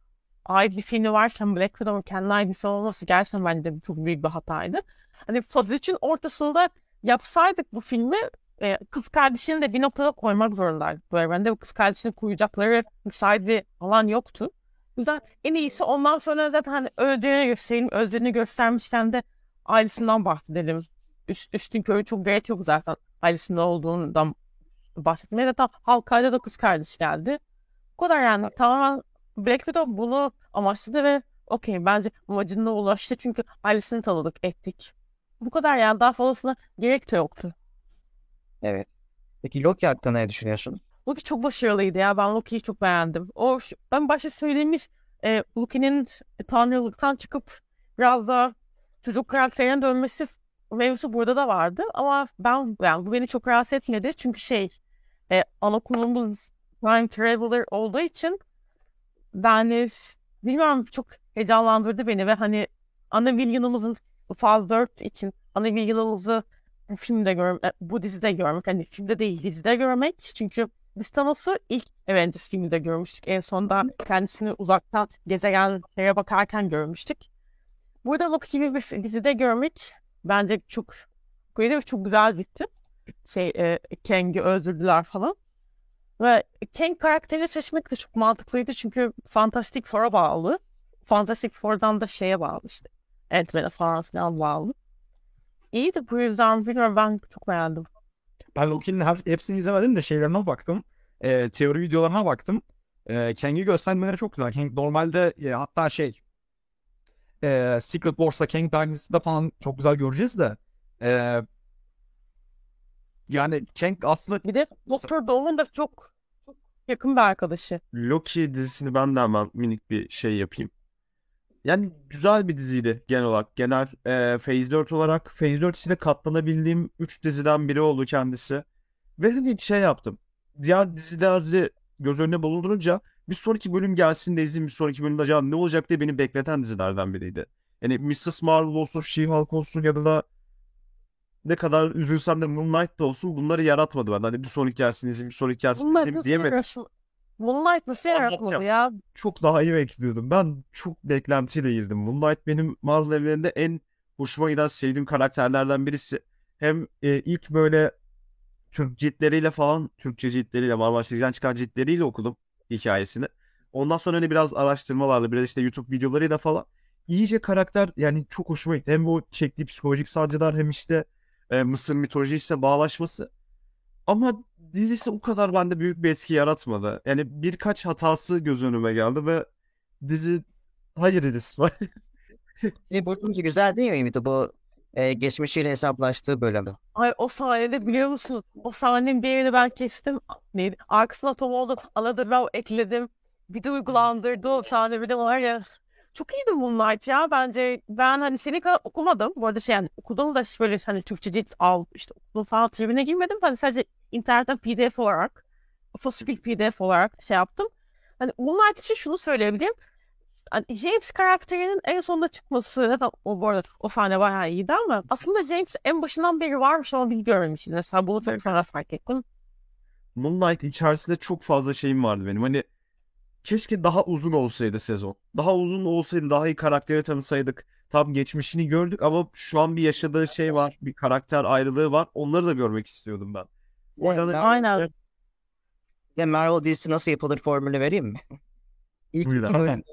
ait bir filmi varken Black Widow'un kendine ait bir film olması gerçekten bence de çok büyük bir hataydı. Hani Faz için ortasında yapsaydık bu filmi e, kız kardeşini de bir noktada koymak zorundaydık bu evrende. Kız kardeşini koyacakları müsait bir alan yoktu. O yüzden en iyisi ondan sonra zaten hani öldüğünü gösterelim. Özlerini göstermişken de ailesinden bahsedelim. Üst, üstün körü çok gerek yok zaten. Ailesinde olduğundan bahsetmeye. Zaten Halkayla da kız kardeş geldi. Bu kadar yani. Tamamen Black Widow bunu amaçladı ve okey bence amacına ulaştı. Çünkü ailesini tanıdık, ettik. Bu kadar yani. Daha fazlasına gerek de yoktu. Evet. Peki Loki hakkında ne düşünüyorsun? Loki çok başarılıydı ya. Ben Loki'yi çok beğendim. O ben başta söylediğimiz e, Loki'nin tanrılıktan çıkıp biraz daha çocuk karakterine dönmesi mevzusu burada da vardı. Ama ben yani bu beni çok rahatsız etmedi. Çünkü şey e, ana konumuz time traveler olduğu için ben bilmiyorum çok heyecanlandırdı beni ve hani ana villainımızın Faz 4 için ana villainımızı bu filmde görmek, bu dizide görmek, hani filmde değil dizide görmek. Çünkü biz Thanos'u ilk Avengers filminde görmüştük. En sonda kendisini uzaktan gezegenlere bakarken görmüştük. Burada Loki gibi bir dizide görmek bence çok böyle ve çok güzel bitti. Şey, e, Kang'i öldürdüler falan. Ve Kang karakterini seçmek de çok mantıklıydı çünkü Fantastic Four'a bağlı. Fantastic Four'dan da şeye bağlı işte. Ant-Man'e falan filan bağlı. İyiydi bu yüzden bilmiyorum ben çok beğendim. Ben Loki'nin hepsini izlemedim de şeylerine baktım. Ee, teori videolarına baktım. Ee, Kang'i göstermeleri çok güzel. Kang normalde e, hatta şey e, Secret Wars'ta Kang Dynasty'de falan çok güzel göreceğiz de e, yani Kang aslında Bir de Doktor Doom'un da çok çok yakın bir arkadaşı. Loki dizisini ben de hemen minik bir şey yapayım. Yani güzel bir diziydi genel olarak. Genel e, Phase 4 olarak Phase 4 içinde katlanabildiğim 3 diziden biri oldu kendisi. Ve hani şey yaptım. Diğer dizileri göz önüne bulundurunca bir sonraki bölüm gelsin de izleyeyim bir sonraki bölümde acaba ne olacak diye beni bekleten dizilerden biriydi. Yani Mrs. Marvel olsun, She-Hulk olsun ya da ne kadar üzülsem de Moon Knight da olsun bunları yaratmadı ben. Hani bir sonraki gelsin izleyeyim, bir sonraki gelsin Moonlight izleyeyim diyemedim. yaratma- Moonlight nasıl yaratmadı ya? çok daha iyi bekliyordum. Ben çok beklentiyle girdim. Moonlight benim Marvel evreninde en hoşuma giden sevdiğim karakterlerden birisi. Hem e, ilk böyle Türk ciltleriyle falan, Türkçe ciltleriyle, Marvel çizgiden çıkan ciltleriyle okudum hikayesini. Ondan sonra hani biraz araştırmalarla, biraz işte YouTube videolarıyla falan iyice karakter yani çok hoşuma gitti. Hem bu çektiği psikolojik sancılar hem işte e, Mısır mitolojisiyle bağlaşması. Ama dizisi o kadar bende büyük bir etki yaratmadı. Yani birkaç hatası göz önüme geldi ve dizi hayır Elis var. E, Burcu güzel değil miydi bu e, geçmişiyle hesaplaştığı bölümü? Ay o sahnede biliyor musun? O sahnenin bir yerini ben kestim. Neydi? Arkasına Tom Holland Another Love ekledim. Bir de uygulandırdı o sahne bir de var ya. Çok iyiydi Moonlight ya bence. Ben hani seni kadar okumadım. Bu arada şey yani okudum da böyle hani Türkçe cilt al işte okudum falan tribine girmedim. Hani sadece internetten pdf olarak fasikül pdf olarak şey yaptım. Hani Moonlight için şunu söyleyebilirim. Hani James karakterinin en sonunda çıkması zaten o bu arada o sahne bayağı iyiydi ama aslında James en başından beri varmış ama biz görmemişiz. Mesela bunu tekrar fark ettim. Moonlight içerisinde çok fazla şeyim vardı benim. Hani keşke daha uzun olsaydı sezon. Daha uzun olsaydı daha iyi karakteri tanısaydık. Tam geçmişini gördük ama şu an bir yaşadığı şey var. Bir karakter ayrılığı var. Onları da görmek istiyordum ben. Yüzden- Aynen. Ya Marvel dizisi nasıl yapılır formülü vereyim mi? İlk Buyur bölüm,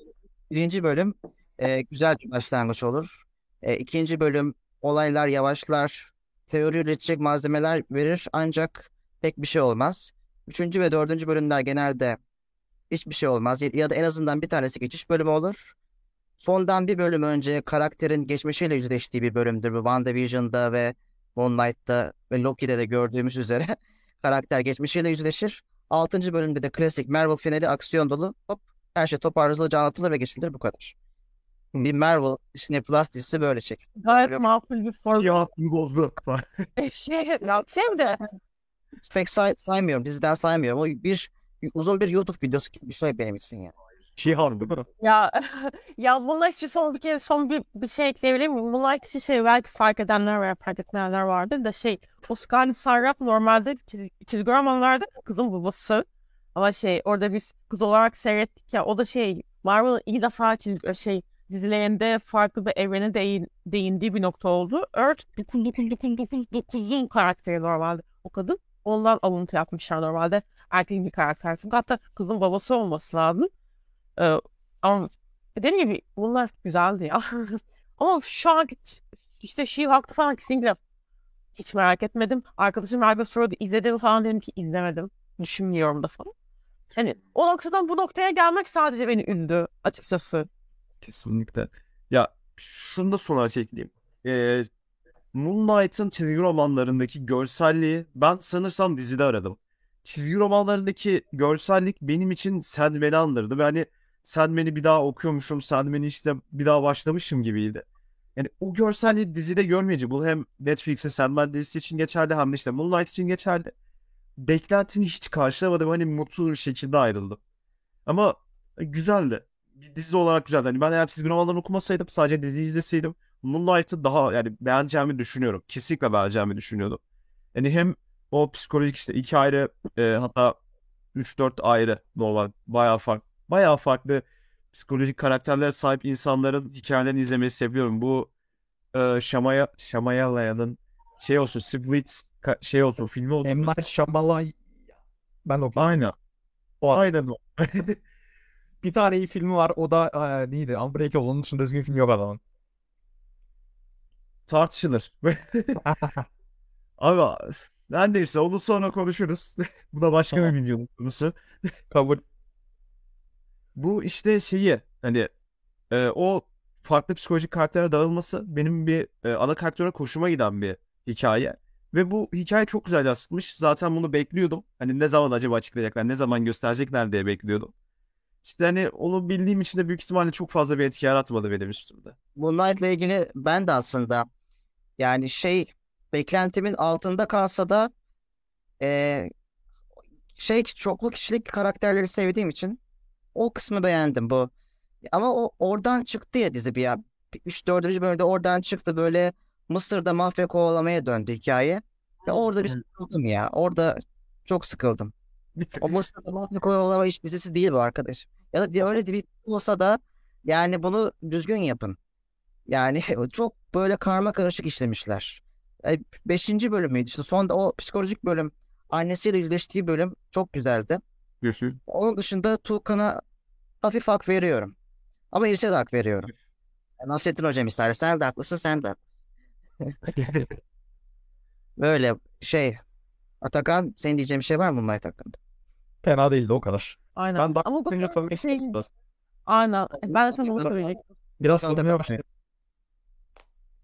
birinci bölüm e, güzel bir başlangıç olur. E, ikinci bölüm olaylar yavaşlar, teori üretecek malzemeler verir ancak pek bir şey olmaz. Üçüncü ve dördüncü bölümler genelde hiçbir şey olmaz ya, ya da en azından bir tanesi geçiş bölümü olur. Sondan bir bölüm önce karakterin geçmişiyle yüzleştiği bir bölümdür bu. WandaVision'da ve Moon Knight'ta ve Loki'de de gördüğümüz üzere karakter geçmişiyle yüzleşir. Altıncı bölümde de klasik Marvel finali aksiyon dolu. Hop her şey toparlanır, anlatılır ve geçilir bu kadar. Bir Marvel Disney Plus dizisi böyle çek. Gayet Yok. makul bir form. Bir bozdu. şey, şey de Pek say- saymıyorum, diziden saymıyorum. O bir uzun bir YouTube videosu gibi bir şey benim için ya. Şey harbi. ya ya bunlar için son bir kere son bir, bir şey ekleyebilir miyim? Bunlar için şey belki fark edenler veya fark etmeyenler vardır da şey Oscar Sarraf normalde çiz- çizgi romanlarda kızın babası ama şey orada biz kız olarak seyrettik ya o da şey Marvel'ın ilk defa çizgi şey dizilerinde farklı bir evrene değin, değindiği bir nokta oldu. Earth 9999'un karakteri normalde o kadın. Ondan alıntı yapmışlar normalde. Erkek bir karakter. Çünkü hatta kızın babası olması lazım. Ee, ama dediğim gibi bunlar güzeldi ya. ama şu an işte She-Hulk'ta falan kesinlikle hiç merak etmedim. Arkadaşım Margot Robbie izledim falan dedim ki izlemedim. Düşünmüyorum da falan. Hani o noktadan bu noktaya gelmek sadece beni üzdü açıkçası. Kesinlikle. Ya şunu da sona ekleyeyim. Ee, Moon Knight'ın çizgi romanlarındaki görselliği ben sanırsam dizide aradım. Çizgi romanlarındaki görsellik benim için Sandman'i andırdı ve hani Sandman'i bir daha okuyormuşum, Sandman'i işte bir daha başlamışım gibiydi. Yani o görselliği dizide görmeyince bu hem Netflix'e Sandman dizisi için geçerli hem de işte Moon Knight için geçerli. Beklentimi hiç karşılamadım. Hani mutsuz bir şekilde ayrıldım. Ama güzeldi bir dizi olarak güzeldi. Hani ben eğer çizgi romanlarını okumasaydım sadece dizi izleseydim Moonlight'ı daha yani beğeneceğimi düşünüyorum. Kesinlikle beğeneceğimi düşünüyordum. Yani hem o psikolojik işte iki ayrı e, hatta 3-4 ayrı normal bayağı farklı bayağı farklı psikolojik karakterlere sahip insanların hikayelerini izlemeyi seviyorum. Bu e, Şamaya Şamayalaya'nın şey olsun Split şey olsun filmi olsun. Night Shyamalan ben okuyayım. Aynen. O Aynen o. bir tane iyi filmi var. O da e, neydi? Unbreakable. Onun dışında düzgün film yok adamın. Tartışılır. Abi neredeyse onu sonra konuşuruz. Bu da başka Tamam. bir videonun konusu. Kabul. Bu işte şeyi hani e, o farklı psikolojik karaktere dağılması benim bir e, ana karaktere hoşuma giden bir hikaye. Ve bu hikaye çok güzel yansıtmış. Zaten bunu bekliyordum. Hani ne zaman acaba açıklayacaklar, ne zaman gösterecekler diye bekliyordum. İşte hani onu bildiğim için de büyük ihtimalle çok fazla bir etki yaratmadı benim üstümde. Moonlight'la ilgili ben de aslında yani şey beklentimin altında kalsa da eee, şey çoklu kişilik karakterleri sevdiğim için o kısmı beğendim bu. Ama o oradan çıktı ya dizi bir ya. 3-4. bölümde oradan çıktı böyle Mısır'da mafya kovalamaya döndü hikaye. Ve orada bir sıkıldım ya. Orada çok sıkıldım. Mısır'da mafya kovalama iş dizisi değil bu arkadaş. Ya da öyle bir olsa da yani bunu düzgün yapın. Yani çok böyle karma karışık işlemişler. E, Beşinci bölümüydü işte sonda o psikolojik bölüm annesiyle yüzleştiği bölüm çok güzeldi. Onun dışında Tuğkan'a hafif hak veriyorum. Ama İrse de hak veriyorum. Nasrettin Hocam ister. Sen de haklısın sen de. Böyle şey Atakan senin diyeceğin bir şey var mı Moonlight hakkında? Fena değildi o kadar. Aynen. Ben daha Ama söylemek Strange- istedim. Aynen. Ben de sana onu söyleyecektim. Biraz söylemeye başlayayım.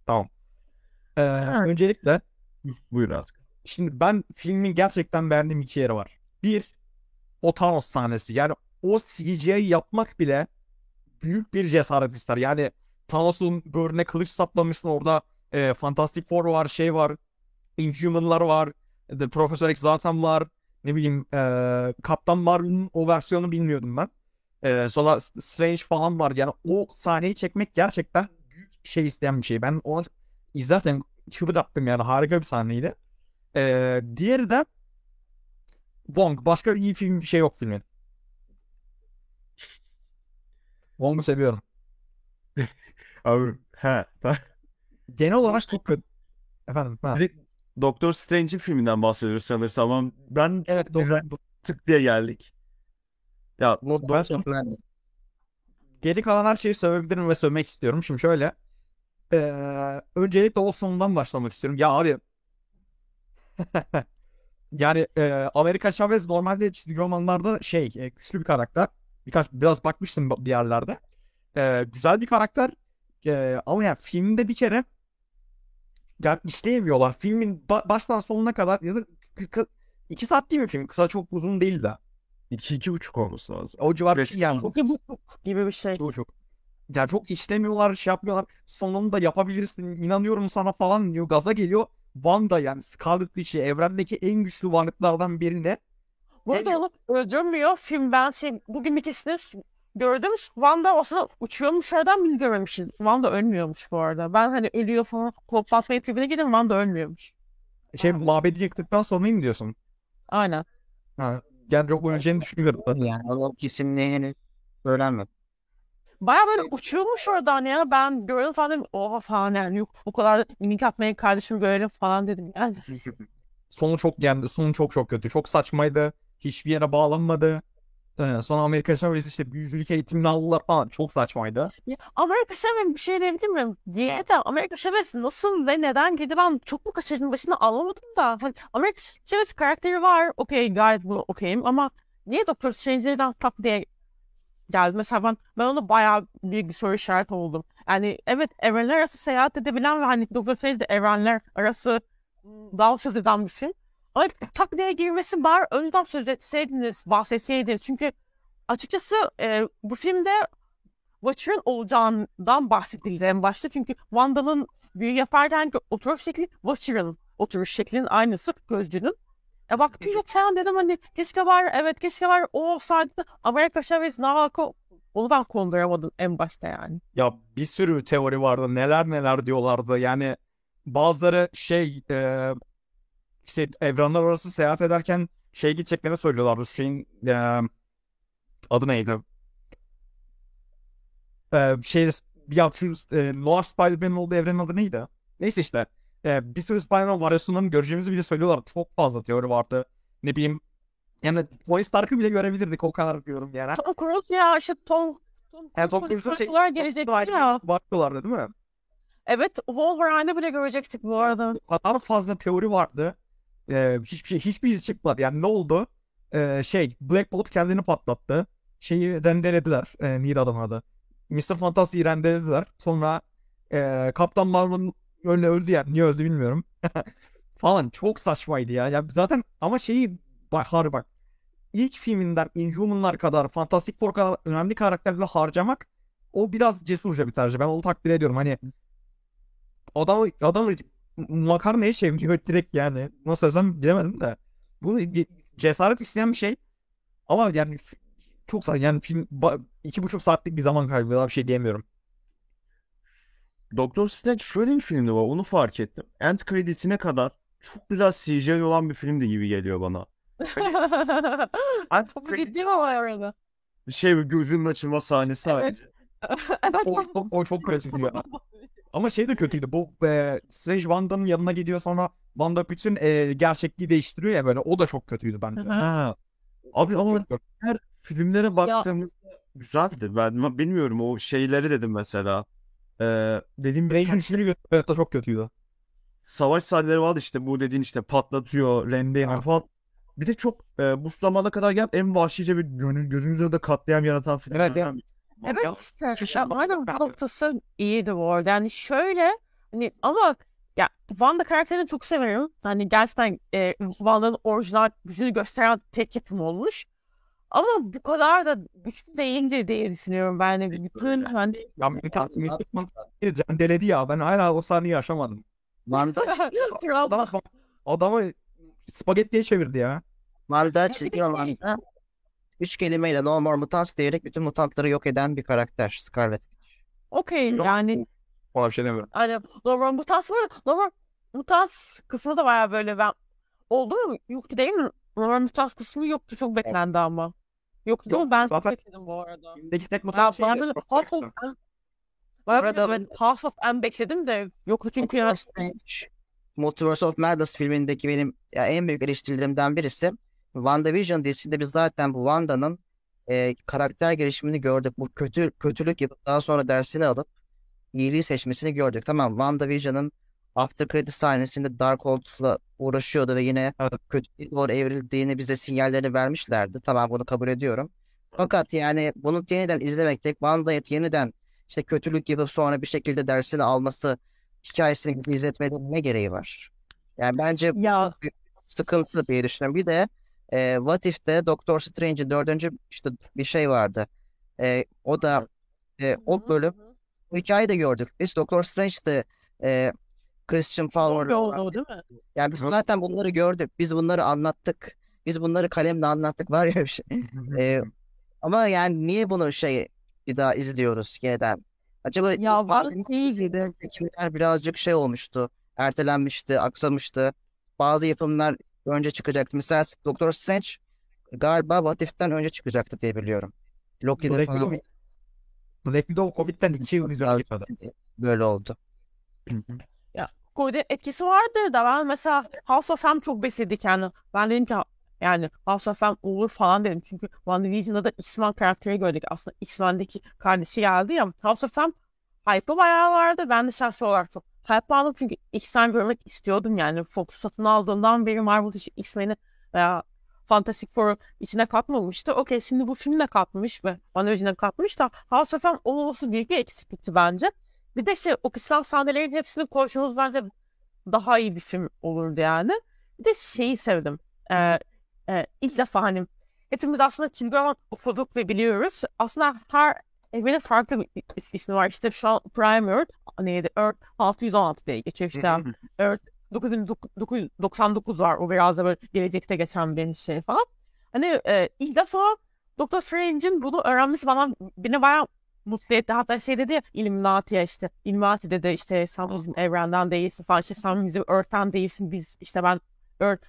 Tamam. Ee, öncelikle Buyur artık. Şimdi ben filmin gerçekten beğendiğim iki yeri var. Bir, o Thanos sahnesi. Yani o CGI yapmak bile büyük bir cesaret ister. Yani Thanos'un böğrüne kılıç saplamışsın orada e, Fantastic Four var, şey var, Inhuman'lar var, The Professor X zaten var. Ne bileyim e, Kaptan Marvel'ın o versiyonu bilmiyordum ben. E, sonra Strange falan var. Yani o sahneyi çekmek gerçekten büyük şey isteyen bir şey. Ben onu izlerken çığlık attım yani harika bir sahneydi. Ee, diğeri de Wong. Başka iyi film bir şey yok filmin. Wong'u seviyorum. Abi he. Genel olarak çok kötü. Efendim. Ha. Direkt Doktor Strange'in filminden bahsediyoruz sanırsam ama ben Evet doğru. tık diye geldik. Ya Bu Ben- önemli. Geri kalan her şeyi sövebilirim ve sövmek istiyorum. Şimdi şöyle. Ee, öncelikle o sonundan başlamak istiyorum. Ya abi. yani e, Amerika Chavez normalde çizgi romanlarda şey e, güçlü bir karakter. Birkaç biraz bakmıştım bir yerlerde. E, güzel bir karakter. E, ama yani filmde bir kere yani işleyemiyorlar. Filmin ba- baştan sonuna kadar ya da kı- kı- iki saat değil mi film? Kısa çok uzun değil de. 2-2,5 olması lazım. O civar bir Beş- şey yani. Çok buçuk gibi bir şey. Çok çok. Ya çok işlemiyorlar, şey yapmıyorlar. Sonunda yapabilirsin, inanıyorum sana falan diyor. Gaza geliyor. Wanda yani Scarlet Witch'i evrendeki en güçlü varlıklardan birine. Bu arada onu öldürmüyor. Film ben şey bugün bir kesini gördüm. Wanda aslında uçuyormuş oradan biz görmemişiz. Wanda ölmüyormuş bu arada. Ben hani ölüyor falan koplatmaya tribine girdim. Wanda ölmüyormuş. Şey mabedi yıktıktan sonra mı diyorsun? Aynen. Ha, yani çok öleceğini düşünüyorum. Yani o kesimliği henüz söylenmedi. Baya böyle uçuyormuş oradan ya. Ben gördüm falan dedim. Oha falan yani. Yok o kadar minik atmaya kardeşim görelim falan dedim. Yani. Sonu çok yani sonu çok çok kötü. Çok saçmaydı. Hiçbir yere bağlanmadı. Ee, sonra Amerika Chavez işte büyücülük eğitimini aldılar falan. Çok saçmaydı. Ya, Amerika Chavez bir şey diyebilir miyim? Diye de Amerika Chavez nasıl ve neden girdi ben çok mu kaçırdım başını anlamadım da. Hani Amerika Chavez karakteri var. Okey gayet bu okeyim ama niye Doktor Strange'den tak diye geldi? Mesela ben, ben ona bayağı büyük bir soru işareti oldum. Yani evet evrenler arası seyahat edebilen ve hani Doktor Strange de evrenler arası daha söz eden bir şey. Ama tak diye girmesi bari önceden söz etseydiniz, bahsetseydiniz. Çünkü açıkçası e, bu filmde Watcher'ın olacağından bahsedildi en başta. Çünkü Wanda'nın büyü yaparken oturuş şekli Watcher'ın oturuş şeklinin aynısı gözcünün. E baktım yok falan dedim hani keşke var evet keşke var o da Amerika Chavez alaka onu ben konduramadım en başta yani. Ya bir sürü teori vardı. Neler neler diyorlardı. Yani bazıları şey e, işte evrenler arası seyahat ederken şey gideceklerini söylüyorlardı. Şeyin e, adı neydi? E, şey ya şu e, Noir Spider-Man'in olduğu evrenin adı neydi? Neyse işte. E, bir sürü Spider-Man varyasyonlarını göreceğimizi bile söylüyorlardı. Çok fazla teori vardı. Ne bileyim yani Tony Stark'ı bile görebilirdik o kadar diyorum yani. Tom Cruise ya işte Tom Tom Yani Tom Cruise Cruise'un şey Aynı ya. Bakıyorlardı değil mi? Evet Wolverine'ı bile görecektik bu arada. o kadar fazla teori vardı. Ee, hiçbir şey hiçbir şey çıkmadı. Yani ne oldu? Ee, şey Black Bolt kendini patlattı. Şeyi rendelediler. Ee, neydi adamın adı? Mr. Fantastic'i rendelediler. Sonra ee, Kaptan Marvel'ın öyle öldü yani. Niye öldü bilmiyorum. Falan çok saçmaydı ya. ya zaten ama şeyi bak harbi bak. İlk filminden Inhuman'lar kadar, Fantastic Four kadar önemli karakterleri harcamak o biraz cesurca bir tercih. Ben onu takdir ediyorum. Hani adam adam makarnaya çeviriyor direkt yani. Nasıl desem bilemedim de. Bu bir cesaret isteyen bir şey. Ama yani çok sa- yani film iki buçuk saatlik bir zaman kaybı daha bir şey diyemiyorum. Doktor Strange şöyle bir filmdi var. Onu fark ettim. End credit'ine kadar çok güzel CGI olan bir filmdi gibi geliyor bana. End Çok credit ciddi mi var orada? şey gözünün açılma sahnesi Evet. harici. evet. O, o, o çok kötü ya. Ama şey de kötüydü. Bu e, Strange Wanda'nın yanına gidiyor sonra Wanda bütün e, gerçekliği değiştiriyor ya böyle. O da çok kötüydü bence. Ha. Abi ama filmlere baktığımızda güzeldi. Ben bilmiyorum o şeyleri dedim mesela. Ee, dediğim bir Strange'in işini götürüyor da çok kötüydü. savaş sahneleri vardı işte bu dediğin işte patlatıyor, rendeliyor falan. Bir de çok e, bu zamana kadar gelen en vahşice bir gönül, gözümüzde önünde katliam yaratan film. Evet, ya. Evet Ya, işte. aynen bu noktası iyiydi bu arada. Yani şöyle hani ama ya Wanda karakterini çok severim. Hani gerçekten e, Wanda'nın orijinal gücünü gösteren tek yapım olmuş. Ama bu kadar da güçlü değildi diye düşünüyorum ben. de. Bütün hani Ya Mystic dendeledi ya. Ben hala o sahneyi yaşamadım. Wanda. Adam, adamı spagettiye çevirdi ya. Wanda çizgi romanda üç kelimeyle no more mutants diyerek bütün mutantları yok eden bir karakter Scarlet. Okey yani Ona bir şey demiyorum. hani normal mutans var. Normal mutans kısmı da baya böyle ben oldu mu? Yoktu değil mi? Normal mutans kısmı yoktu. Çok beklendi ama. Yoktu değil mi? Ben zaten- çok bekledim bu arada. Filmdeki tek mutant şey böyle House of M. Arada- ben House of M bekledim de yoktu çünkü ya. Multiverse of Madness filmindeki benim ya en büyük eleştirilerimden birisi WandaVision dizisinde biz zaten bu Wanda'nın e, karakter gelişimini gördük. Bu kötü kötülük yapıp daha sonra dersini alıp iyiliği seçmesini gördük. Tamam WandaVision'ın after credit sahnesinde Darkhold'la uğraşıyordu ve yine Evet. kötülüğe doğru evrildiğini bize sinyallerini vermişlerdi. Tamam bunu kabul ediyorum. Fakat yani bunu yeniden izlemek tek Wanda'ya yeniden işte kötülük yapıp sonra bir şekilde dersini alması hikayesini bize izletmenin ne gereği var? Yani bence Ya çok büyük sıkıntı diye düşünüyorum. Bir de e, What If'te Doctor Strange'in dördüncü işte bir şey vardı. E, o da e, o bölüm bu hikayeyi de gördük. Biz Doctor Strange'de e, Christian Palmer'la oldu değil mi? yani biz zaten bunları gördük. Biz bunları anlattık. Biz bunları kalemle anlattık var ya bir şey. E, ama yani niye bunu şey bir daha izliyoruz yeniden? Acaba Ya var sürecinde çekimler birazcık şey olmuştu. Ertelenmişti, aksamıştı. Bazı yapımlar önce çıkacaktı. Mesela Doctor Strange galiba What If'ten önce çıkacaktı diye biliyorum. Loki'de Black falan Widow, Black Widow Covid'den 2 yıl önce böyle oldu. Covid'in etkisi vardır da ben mesela House of M çok besledi kendini. Ben dedim ki yani House of M olur falan dedim. Çünkü WandaVision'da da X-Men karakteri gördük. Aslında X-Men'deki kardeşi geldi ya. House of M hype'ı bayağı vardı. Ben de şahsi olarak çok hype'landım. Çünkü X-Men görmek istiyordum yani. Fox satın aldığından beri Marvel hiç X-Men'i veya Fantastic Four'u içine katmamıştı. Okey şimdi bu filmle katmış ve WandaVision'e katmış da House of M olmaması büyük bir eksiklikti bence. Bir de şey o kısa sahnelerin hepsini koysanız bence daha iyi bir film olurdu yani. Bir de şeyi sevdim. Ee, e, ilk defa hani hepimiz aslında çizgi roman okuduk ve biliyoruz. Aslında her evrenin farklı bir is- ismi var. İşte şu an Prime Earth neydi? Earth 616 diye geçiyor işte. Earth 9999 var. O biraz da böyle gelecekte geçen bir şey falan. Hani e, ilk defa Doctor Strange'in bunu öğrenmesi bana beni bayağı mutlu etti. Hatta şey dedi ya Illuminati'ye işte Illuminati dedi işte sen bizim evrenden değilsin falan işte sen bizim Earth'ten değilsin biz işte ben Earth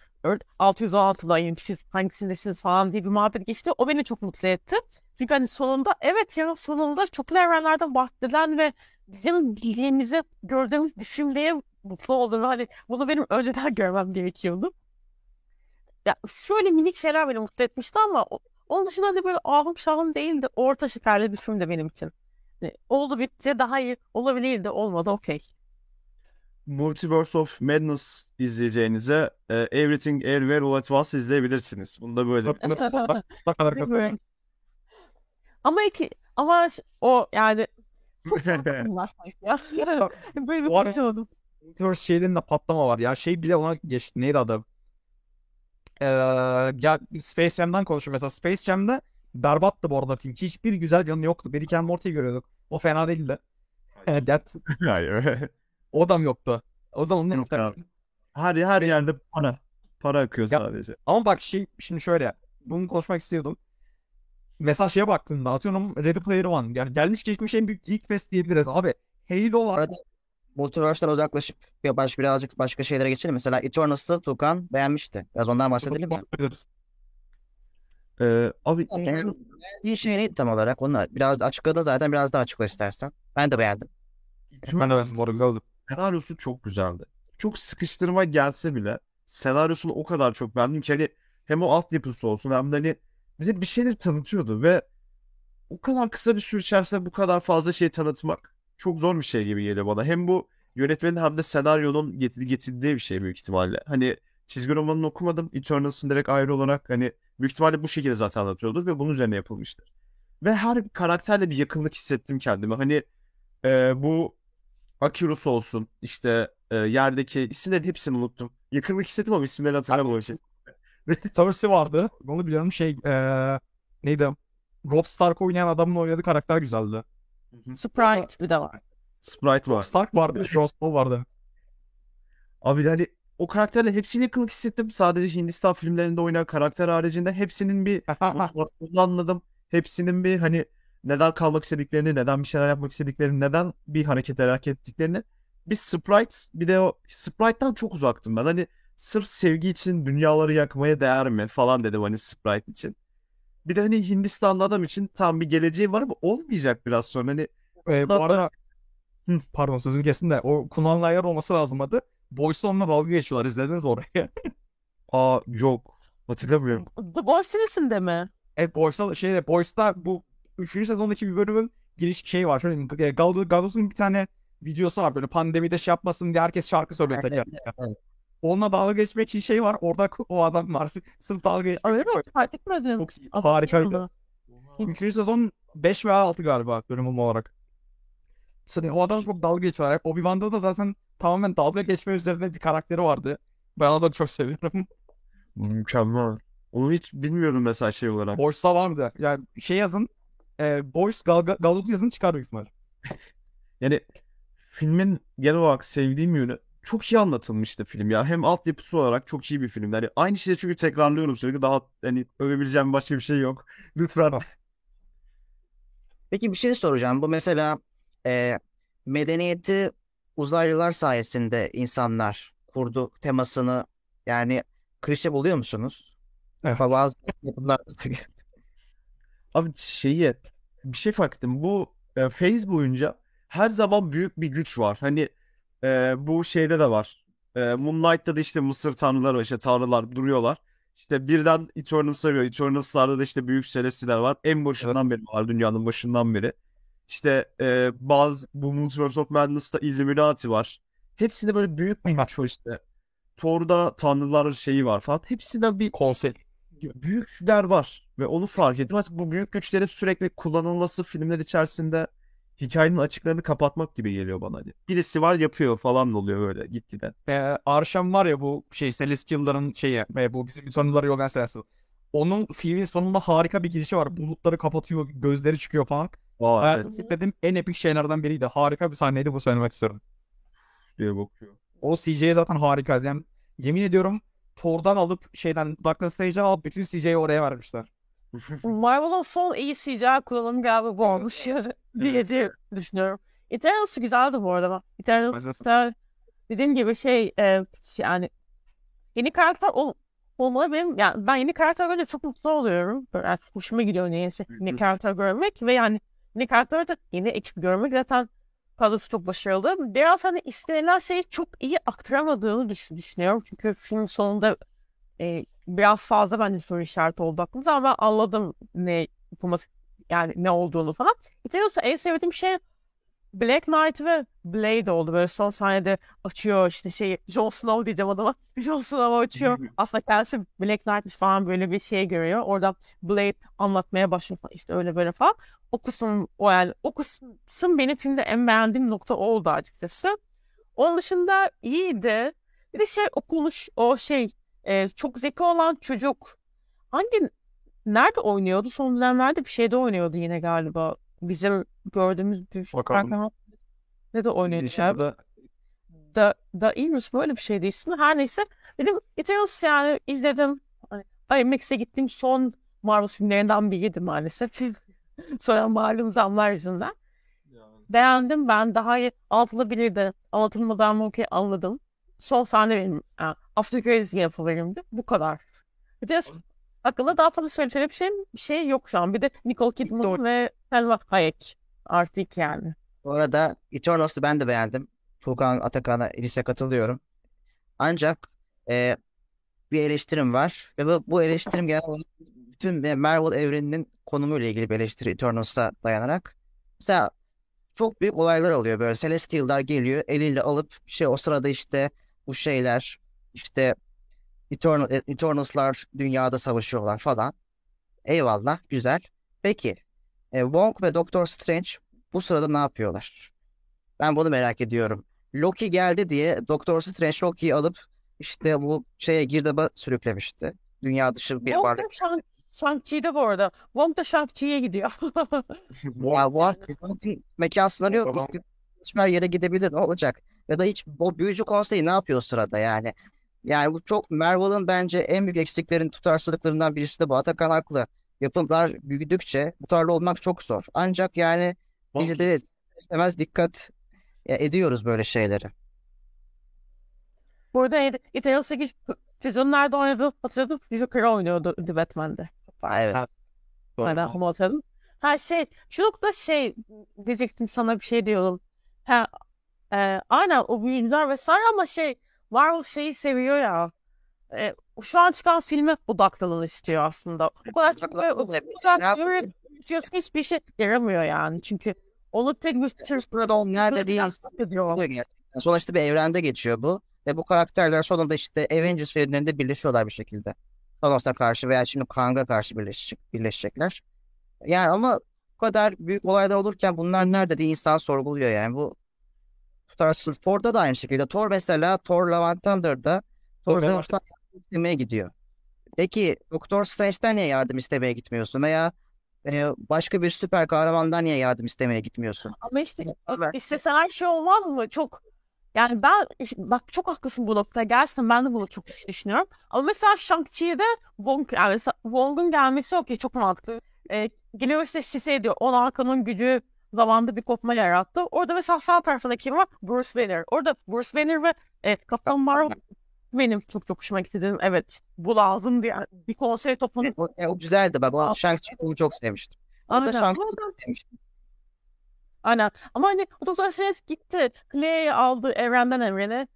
616'dayım siz hangisindesiniz falan diye bir muhabbet geçti. O beni çok mutlu etti. Çünkü hani sonunda evet ya sonunda çoklu evrenlerden bahsedilen ve bizim bildiğimizi gördüğümüz diye mutlu oldum. Hani bunu benim önceden görmem gerekiyordu. Ya şöyle minik şeyler beni mutlu etmişti ama onun dışında hani böyle ahım şahım değildi. Orta şekerli bir film de benim için. Hani oldu bitti daha iyi olabilirdi olmadı okey. Multiverse of Madness izleyeceğinize e, Everything Everywhere All at Once izleyebilirsiniz. Bunda böyle. Bak, bak, bak, ne kadar kötü. ama iki ama o yani çok farklı bunlar sanki ya. Böyle bir konuşamadım. Multiverse şeylerinde patlama var. Ya şey bile ona geçti. Neydi adı? Ee, ya Space Jam'dan konuşuyor. Mesela Space Jam'de berbattı bu arada film. Hiçbir güzel yanı yoktu. Bir Rick and Morty'yi görüyorduk. O fena değildi. Evet, That, Hayır. o da mı yoktu? O da onun Yok abi. Her her yerde para. Para akıyor Ya- sadece. Ama bak şey şimdi şöyle. Bunu konuşmak istiyordum. Mesela şeye baktığında atıyorum Ready Player One. Yani gelmiş geçmiş en büyük Geek Fest diyebiliriz. Abi Halo var. Arada- Multiverse'den uzaklaşıp bir baş, birazcık başka şeylere geçelim. Mesela Eternals'ı Tukan beğenmişti. Biraz ondan bahsedelim mi? Ee, abi Yani beğendiğin şey neydi tam olarak? Onu biraz açıkladın zaten biraz daha açıkla istersen. Ben de beğendim. Ben de gördüm. Senaryosu çok güzeldi. Çok sıkıştırma gelse bile senaryosunu o kadar çok beğendim ki hani hem o altyapısı olsun hem de hani bize bir şeyler tanıtıyordu ve o kadar kısa bir süre içerisinde bu kadar fazla şey tanıtmak çok zor bir şey gibi geliyor bana. Hem bu yönetmenin hem de senaryonun getir getirdiği bir şey büyük ihtimalle. Hani çizgi romanını okumadım. Eternals'ın direkt ayrı olarak hani büyük ihtimalle bu şekilde zaten anlatıyordur ve bunun üzerine yapılmıştır. Ve her karakterle bir yakınlık hissettim kendime. Hani e, bu Akirus olsun işte e, yerdeki isimlerin hepsini unuttum. Yakınlık hissettim ama isimlerini hatırlamıyorum. Cersei vardı. Onu biliyorum şey eee neydi? Rob Stark oynayan adamın oynadığı karakter güzeldi. Sprite bir de var. Sprite Rob var. Stark vardı. Jon Snow vardı. Abi hani o karakterle hepsiyle yakınlık hissettim. Sadece Hindistan filmlerinde oynayan karakter haricinde hepsinin bir anladım. Hepsinin bir hani neden kalmak istediklerini, neden bir şeyler yapmak istediklerini, neden bir hareket hareket ettiklerini. Bir Sprite, bir de o Sprite'dan çok uzaktım ben. Hani sırf sevgi için dünyaları yakmaya değer mi falan dedim hani Sprite için. Bir de hani Hindistanlı adam için tam bir geleceği var ama olmayacak biraz sonra. Hani Ee, bu arada Hı, pardon sözümü kestim de o Kunal Nayyar olması lazımdı. Boys'la onunla dalga geçiyorlar. İzlediniz mi orayı? aa yok hatırlamıyorum. The Boys serisinde mi? Evet Boys'ta şey Boys'ta bu 3. sezondaki bir bölümün giriş şey var. Şöyle e, Gal- Gadot'un bir tane videosu var böyle pandemide şey yapmasın diye herkes şarkı söylüyor evet. Onunla dalga geçmek için şey var. Orada o adam var. Sırf dalga geçmek Öyle mi? Fark etmedim. çok iyi. Harikaydı. 3. sezon 5 veya 6 galiba bölüm olarak. Sırf o adam çok dalga geçiyor. Obi-Wan'da da zaten tamamen dalga geçme üzerine bir karakteri vardı. Ben onu da çok seviyorum. Mükemmel. Onu hiç bilmiyordum mesela şey olarak. Boys'ta vardı. Yani şey yazın. E, Boys Gal Galot yazın çıkar büyük ihtimal. Yani filmin genel olarak sevdiğim yönü çok iyi anlatılmıştı film ya. Hem altyapısı olarak çok iyi bir film. Yani aynı şeyi çünkü tekrarlıyorum sürekli. Daha hani övebileceğim başka bir şey yok. Lütfen. Peki bir şey soracağım. Bu mesela e, medeniyeti uzaylılar sayesinde insanlar kurdu temasını yani klişe buluyor musunuz? Evet. Bazı yapımlarda Abi şeyi bir şey fark ettim. Bu e, phase boyunca her zaman büyük bir güç var. Hani e, bu şeyde de var. E, Moonlight'ta da işte Mısır tanrıları var. işte tanrılar duruyorlar. İşte birden Eternals arıyor. Eternals'larda da işte büyük celestiler var. En başından beri var. Dünyanın başından beri. İşte e, bazı bu Multiverse of Madness'ta Illuminati var. Hepsinde böyle büyük bir güç var işte. Thor'da tanrılar şeyi var falan. Hepsinden bir Konsey. Büyük güçler var ve onu fark ettim. Artık bu büyük güçlerin sürekli kullanılması filmler içerisinde hikayenin açıklarını kapatmak gibi geliyor bana. Hani birisi var yapıyor falan oluyor böyle gitgide. e, Arşam var ya bu şey Celestial'ların şeyi e, bu bizim sonları yollayan Celestial. Onun filmin sonunda harika bir girişi var. Bulutları kapatıyor, gözleri çıkıyor falan. Aa evet izlediğim en epik şeylerden biriydi. Harika bir sahneydi bu söylemek istiyorum. diye bakıyor. O CGI zaten harika. Yani yemin ediyorum Thor'dan alıp şeyden Doctor Strange'den alıp bütün CGI'yi oraya vermişler. Marvel'ın son iyi CGI kullanımı galiba bu olmuş diye düşünüyorum. Eternals güzeldi bu arada. Ben Eternals'ta dediğim gibi şey e, yani yeni karakter ol, olmalı benim yani ben yeni karakter görünce çok mutlu oluyorum. Böyle yani hoşuma gidiyor niyeyse yeni karakter görmek ve yani yeni karakter de yeni ekip görmek zaten kadrosu çok başarılı. Biraz hani istenilen şeyi çok iyi aktaramadığını düşün, düşünüyorum. Çünkü film sonunda e, biraz fazla bence soru işareti oldu aklımda ama anladım ne yapılması yani ne olduğunu falan. Eternals'ta en sevdiğim şey Black Knight ve Blade oldu. Böyle son sahnede açıyor işte şey Jon Snow diyeceğim adama. Jon Snow açıyor. Aslında kendisi Black Knight'miş falan böyle bir şey görüyor. Orada Blade anlatmaya başlıyor falan. İşte öyle böyle falan. O kısım o yani o kısım benim filmde en beğendiğim nokta oldu açıkçası. Onun dışında iyiydi. Bir de şey okumuş o şey e, çok zeki olan çocuk hangi nerede oynuyordu? Son dönemlerde bir şeyde oynuyordu yine galiba. Bizim gördüğümüz bir kahraman. Ne de ya? burada Da, da Emus böyle bir şeydi ismi. Her neyse. Dedim Eternals yani izledim. Hani IMAX'e gittiğim son Marvel filmlerinden biriydi maalesef. Sonra malum zamlar yüzünden. Beğendim ben. Daha iyi anlatılabilirdi. Anlatılmadan mı okey anladım. Son sahne benim. Ha, After Credits yine favorimdi. Bu kadar. Bir de hakkında daha fazla söyleyecek bir şey, bir şey yok şu an. Bir de Nicole Kidman Doğru. ve Selma Hayek. Artık yani. Bu arada Eternals'ı ben de beğendim. Furkan Atakan'a Elis'e katılıyorum. Ancak e, bir eleştirim var. Ve bu, bu eleştirim genel olarak bütün Marvel evreninin konumuyla ilgili bir eleştiri Eternals'a dayanarak. Mesela çok büyük olaylar oluyor böyle. Celestial'lar geliyor eliyle alıp şey o sırada işte bu şeyler işte Eternal, e, Eternals'lar dünyada savaşıyorlar falan. Eyvallah güzel. Peki e, Wong ve Doctor Strange bu sırada ne yapıyorlar? Ben bunu merak ediyorum. Loki geldi diye Doctor Strange Loki'yi alıp işte bu şeye girdaba sürüklemişti. Dünya dışı bir Wong varlık. da Shang- Shang-Chi'de bu arada. Wong da Shang-Chi'ye gidiyor. Ya bu Wong'un mekan sınırı yok. Tamam. İşte hiçbir yere gidebilir ne olacak? Ya da hiç o büyücü konseyi ne yapıyor sırada yani? Yani bu çok Marvel'ın bence en büyük eksiklerin tutarsızlıklarından birisi de bu. Atakan haklı. Yapımlar büyüdükçe bu tarz olmak çok zor. Ancak yani biz de istemez dikkat ya, ediyoruz böyle şeyleri. Burada Eternal 8 sezonun nerede oynadı hatırladım. Joker oynuyordu The Batman'de. Ha, evet. Nereden onu hatırladım. Ha şey, şu noktada şey diyecektim sana bir şey diyorum. Ha, e, aynen o büyücüler vesaire ama şey Marvel şeyi seviyor ya. E, şu an çıkan filme odaklanın istiyor aslında. O kadar çok böyle, Odaklanın. hiçbir şey yaramıyor yani. Çünkü onu tek bir tür Burada o nerede oluyor gerçekten. Sonuçta bir evrende geçiyor bu. Ve bu karakterler sonunda işte Avengers filmlerinde birleşiyorlar bir şekilde. Thanos'a karşı veya şimdi Kang'a karşı birleşecek, birleşecekler. Yani ama bu kadar büyük olaylar olurken bunlar nerede diye insan sorguluyor yani. Bu tutarsız. Thor'da da aynı şekilde. Thor mesela Thor Love and Thunder'da Thor yardım istemeye gidiyor. Peki Doktor Strange'den niye yardım istemeye gitmiyorsun? Veya e, başka bir süper kahramandan niye yardım istemeye gitmiyorsun? Ama işte Evet. istesen her şey olmaz mı? Çok yani ben bak çok haklısın bu noktada. Gerçekten ben de bunu çok düşünüyorum. Ama mesela Shang-Chi'de Wong, yani Wong'un gelmesi okey çok mantıklı. Ee, geliyor işte şey- diyor. On Hakan'ın gücü zamanda bir kopma yarattı. Orada mesela sağ tarafında kim var? Bruce Banner. Orada Bruce Banner ve e, Kaptan Marvel benim çok çok hoşuma gitti dedim. Evet bu lazım diye bir konsey E, toplanıp o, e, o güzeldi bak. O Aa. Shang-Chi'yi onu çok sevmiştim. Aynen. Shang-Chi sevmiştim. Aynen. Ama hani Doktor Strange gitti. Clay'i aldı evrenden evrene.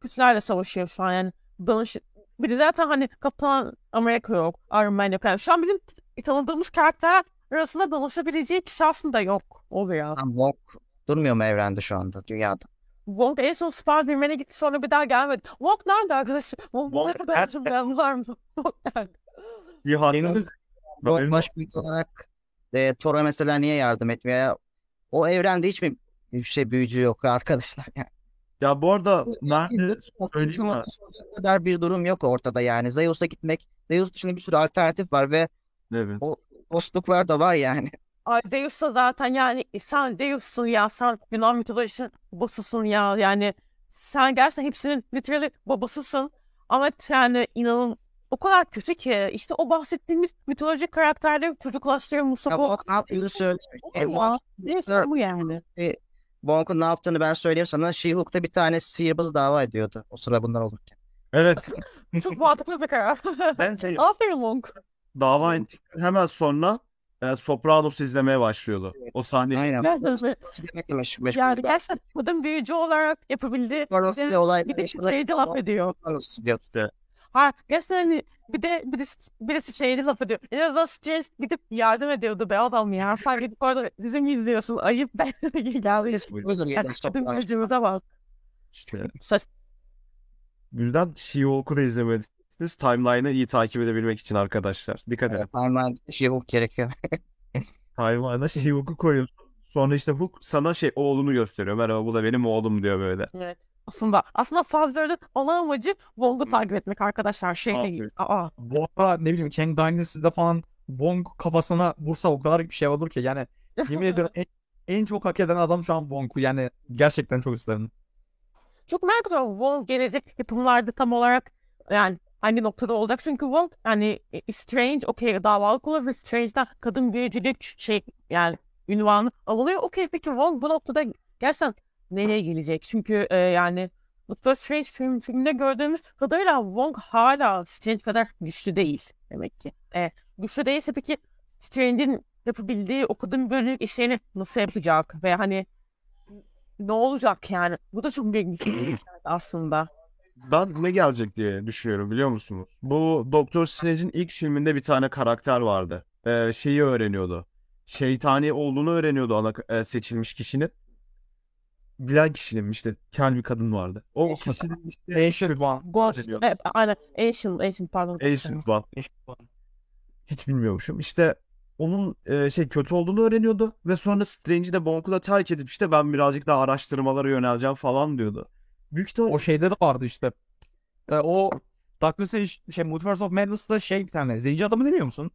Güçlerle savaşıyor şu an yani. Danış... Bir de zaten hani Kaptan Amerika yok. Iron Man yok. Yani şu an bizim tanıdığımız karakterler arasında danışabileceği kişi aslında yok. O biraz. Tam Wong durmuyor mu evrende şu anda dünyada? Wong en son Spider-Man'e gitti sonra bir daha gelmedi. Wong nerede arkadaşlar? Wong Wong ne kadar cümlem var mı? Wong nerede? Bir hatta Wong baş büyük olarak e, Thor'a mesela niye yardım etmiyor? Ya, o evrende hiç mi bir şey büyücü yok arkadaşlar? Yani, ya bu arada nerede söyleyeyim mi? kadar bir durum yok ortada yani. Zeus'a gitmek, Zeus dışında bir sürü alternatif var ve Evet. Dostluklar da var yani. Ay Zeus'a zaten yani e, sen Zeus'sun ya sen Yunan mitolojisinin babasısın ya yani sen gerçekten hepsinin literally babasısın ama yani inanın o kadar kötü ki işte o bahsettiğimiz mitolojik karakterleri çocuklaştırılmışsa Ya bu Wong ne yaptığını söyle. E, Zeus bu yani. Wong'un ne yaptığını ben söyleyeyim sana. She-Hulk'ta bir tane sihirbaz dava ediyordu o sıra bunlar olurken. Evet. Çok mantıklı bir karar. Ben şey Aferin Monk. Dava ettikten hemen sonra e, Sopranos izlemeye başlıyordu. O sahne Aynen. Meş- meşgul. yani gerçekten kadın büyücü olarak yapabildiği Sopranos bir diye olaylar de şeyde laf ediyor. Sopranos diyor. Ha gerçekten hani bir de bir de, bir de şeyde laf ediyor. En azından Strange gidip yardım ediyordu be adam ya. Sen gidip orada dizi mi izliyorsun? Ayıp be. Geldi. Özür Yani kadın gözümüze bak. işte. Saç Bu yüzden She-Hulk'u da izlemediyseniz timeline'ı iyi takip edebilmek için arkadaşlar. Dikkat edin. Evet, Tamamen She-Hulk gerekiyor. Timeline'a She-Hulk'u koyuyorsun. Sonra işte Hulk sana şey oğlunu gösteriyor. Merhaba bu da benim oğlum diyor böyle. Evet. Aslında aslında Fazla'nın ana amacı Wong'u takip etmek arkadaşlar. Şey değil. Aa. Bu arada ne bileyim Kang Dynasty'de falan Wong kafasına vursa o kadar bir şey olur ki yani yemin ediyorum en, en çok hak eden adam şu an Wong'u yani gerçekten çok isterim. Çok merak ediyorum Wong gelecek yapımlarda tam olarak yani hangi noktada olacak. Çünkü Wong yani e, Strange okey davalık olur ve Strange'den kadın büyücülük şey yani ünvanı alınıyor. Okey peki Wong bu noktada gerçekten nereye gelecek? Çünkü e, yani Doctor Strange film, filminde gördüğümüz kadarıyla Wong hala Strange kadar güçlü değil demek ki. E, güçlü değilse peki Strange'in yapabildiği o kadın büyücülük işlerini nasıl yapacak? Ve hani ne olacak yani? Bu da çok büyük bir şey aslında. Ben ne gelecek diye düşünüyorum biliyor musunuz? Bu Doktor Strange'in ilk filminde bir tane karakter vardı. Ee, şeyi öğreniyordu. Şeytani olduğunu öğreniyordu ana e, seçilmiş kişinin. bilen kişinin işte kel bir kadın vardı. O kişinin işte Ancient One. Ghost. Evet, aynen. Ancient, Ancient pardon. Ancient One. Hiç bilmiyormuşum. İşte onun e, şey kötü olduğunu öğreniyordu ve sonra Strange'i de Bonk'u da terk edip işte ben birazcık daha araştırmalara yöneleceğim falan diyordu. Büyük ihtimal O şeyde de vardı işte. E, o Doctor Strange şey Multiverse of Madness'da şey bir tane zenci adamı demiyor musun?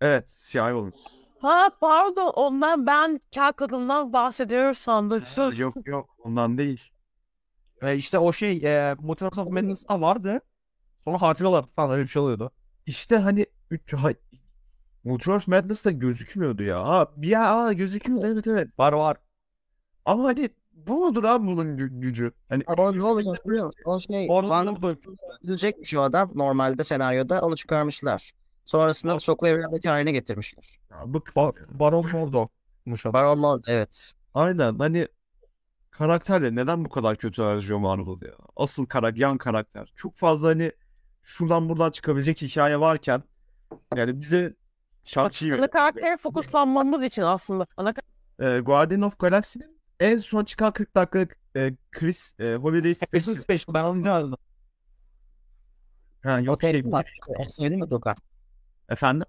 evet siyahi olmuş. Ha pardon ondan ben kel kadından bahsediyor sandım. yok yok ondan değil. E, işte o şey e, Multiverse of Madness'da vardı. Sonra hatıralar falan öyle bir şey oluyordu. İşte hani üç, ha, Multiverse Madness'ta gözükmüyordu ya. Ha bir ya aa, gözüküyor evet evet. Var var. Ama hani bu mudur abi bunun gü- gücü? Hani Ama ne oluyor biliyor musun? O şey Orada Wanda ölecekmiş o adam normalde senaryoda onu çıkarmışlar. Sonrasında şoklu evrendeki haline getirmişler. bık Ba Baron Mordo'muş adam. Baron Lord evet. Aynen hani karakterleri neden bu kadar kötü harcıyor Marvel ya? Asıl karakter, yan karakter. Çok fazla hani şuradan buradan çıkabilecek hikaye varken yani bize Shang-Chi Ana karaktere fokuslanmamız için aslında. Ana e, Guardian of Galaxy'nin en son çıkan 40 dakikalık e, Chris e, Holiday Special Special. Ben onu izlemedim. Ha, yok Okey. şey Sevdin mi Dokan? efendim.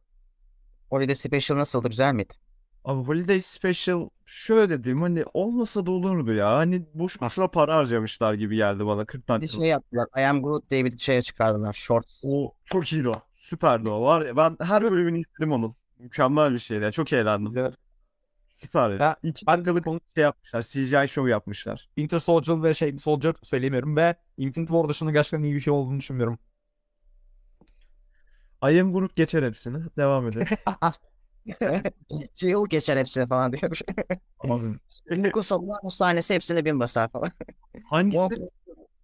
Holiday Special nasıldı? Güzel miydi? Abi Holiday Special şöyle diyeyim hani olmasa da olurdu ya. Hani boş boşuna para harcamışlar gibi geldi bana 40 Bir dakika. şey yaptılar. I Am Groot diye bir şeye çıkardılar. Shorts. O çok iyiydi o. Süperdi o. Var ya ben her bölümünü izledim onun. Mükemmel bir şeydi. ya, Çok eğlendim. Güzel. Süper. Ya. İki ben dakikalık şey yapmışlar. CGI show yapmışlar. Winter Soldier ve şey Soldier söyleyemiyorum ve Infinity War dışında gerçekten iyi bir şey olduğunu düşünmüyorum. I Am Groot geçer hepsini. Devam edelim. Jill geçer hepsini falan diyormuş. Nick'un Sopranos sahnesi hepsine bin basar falan. Hangisi? Wong-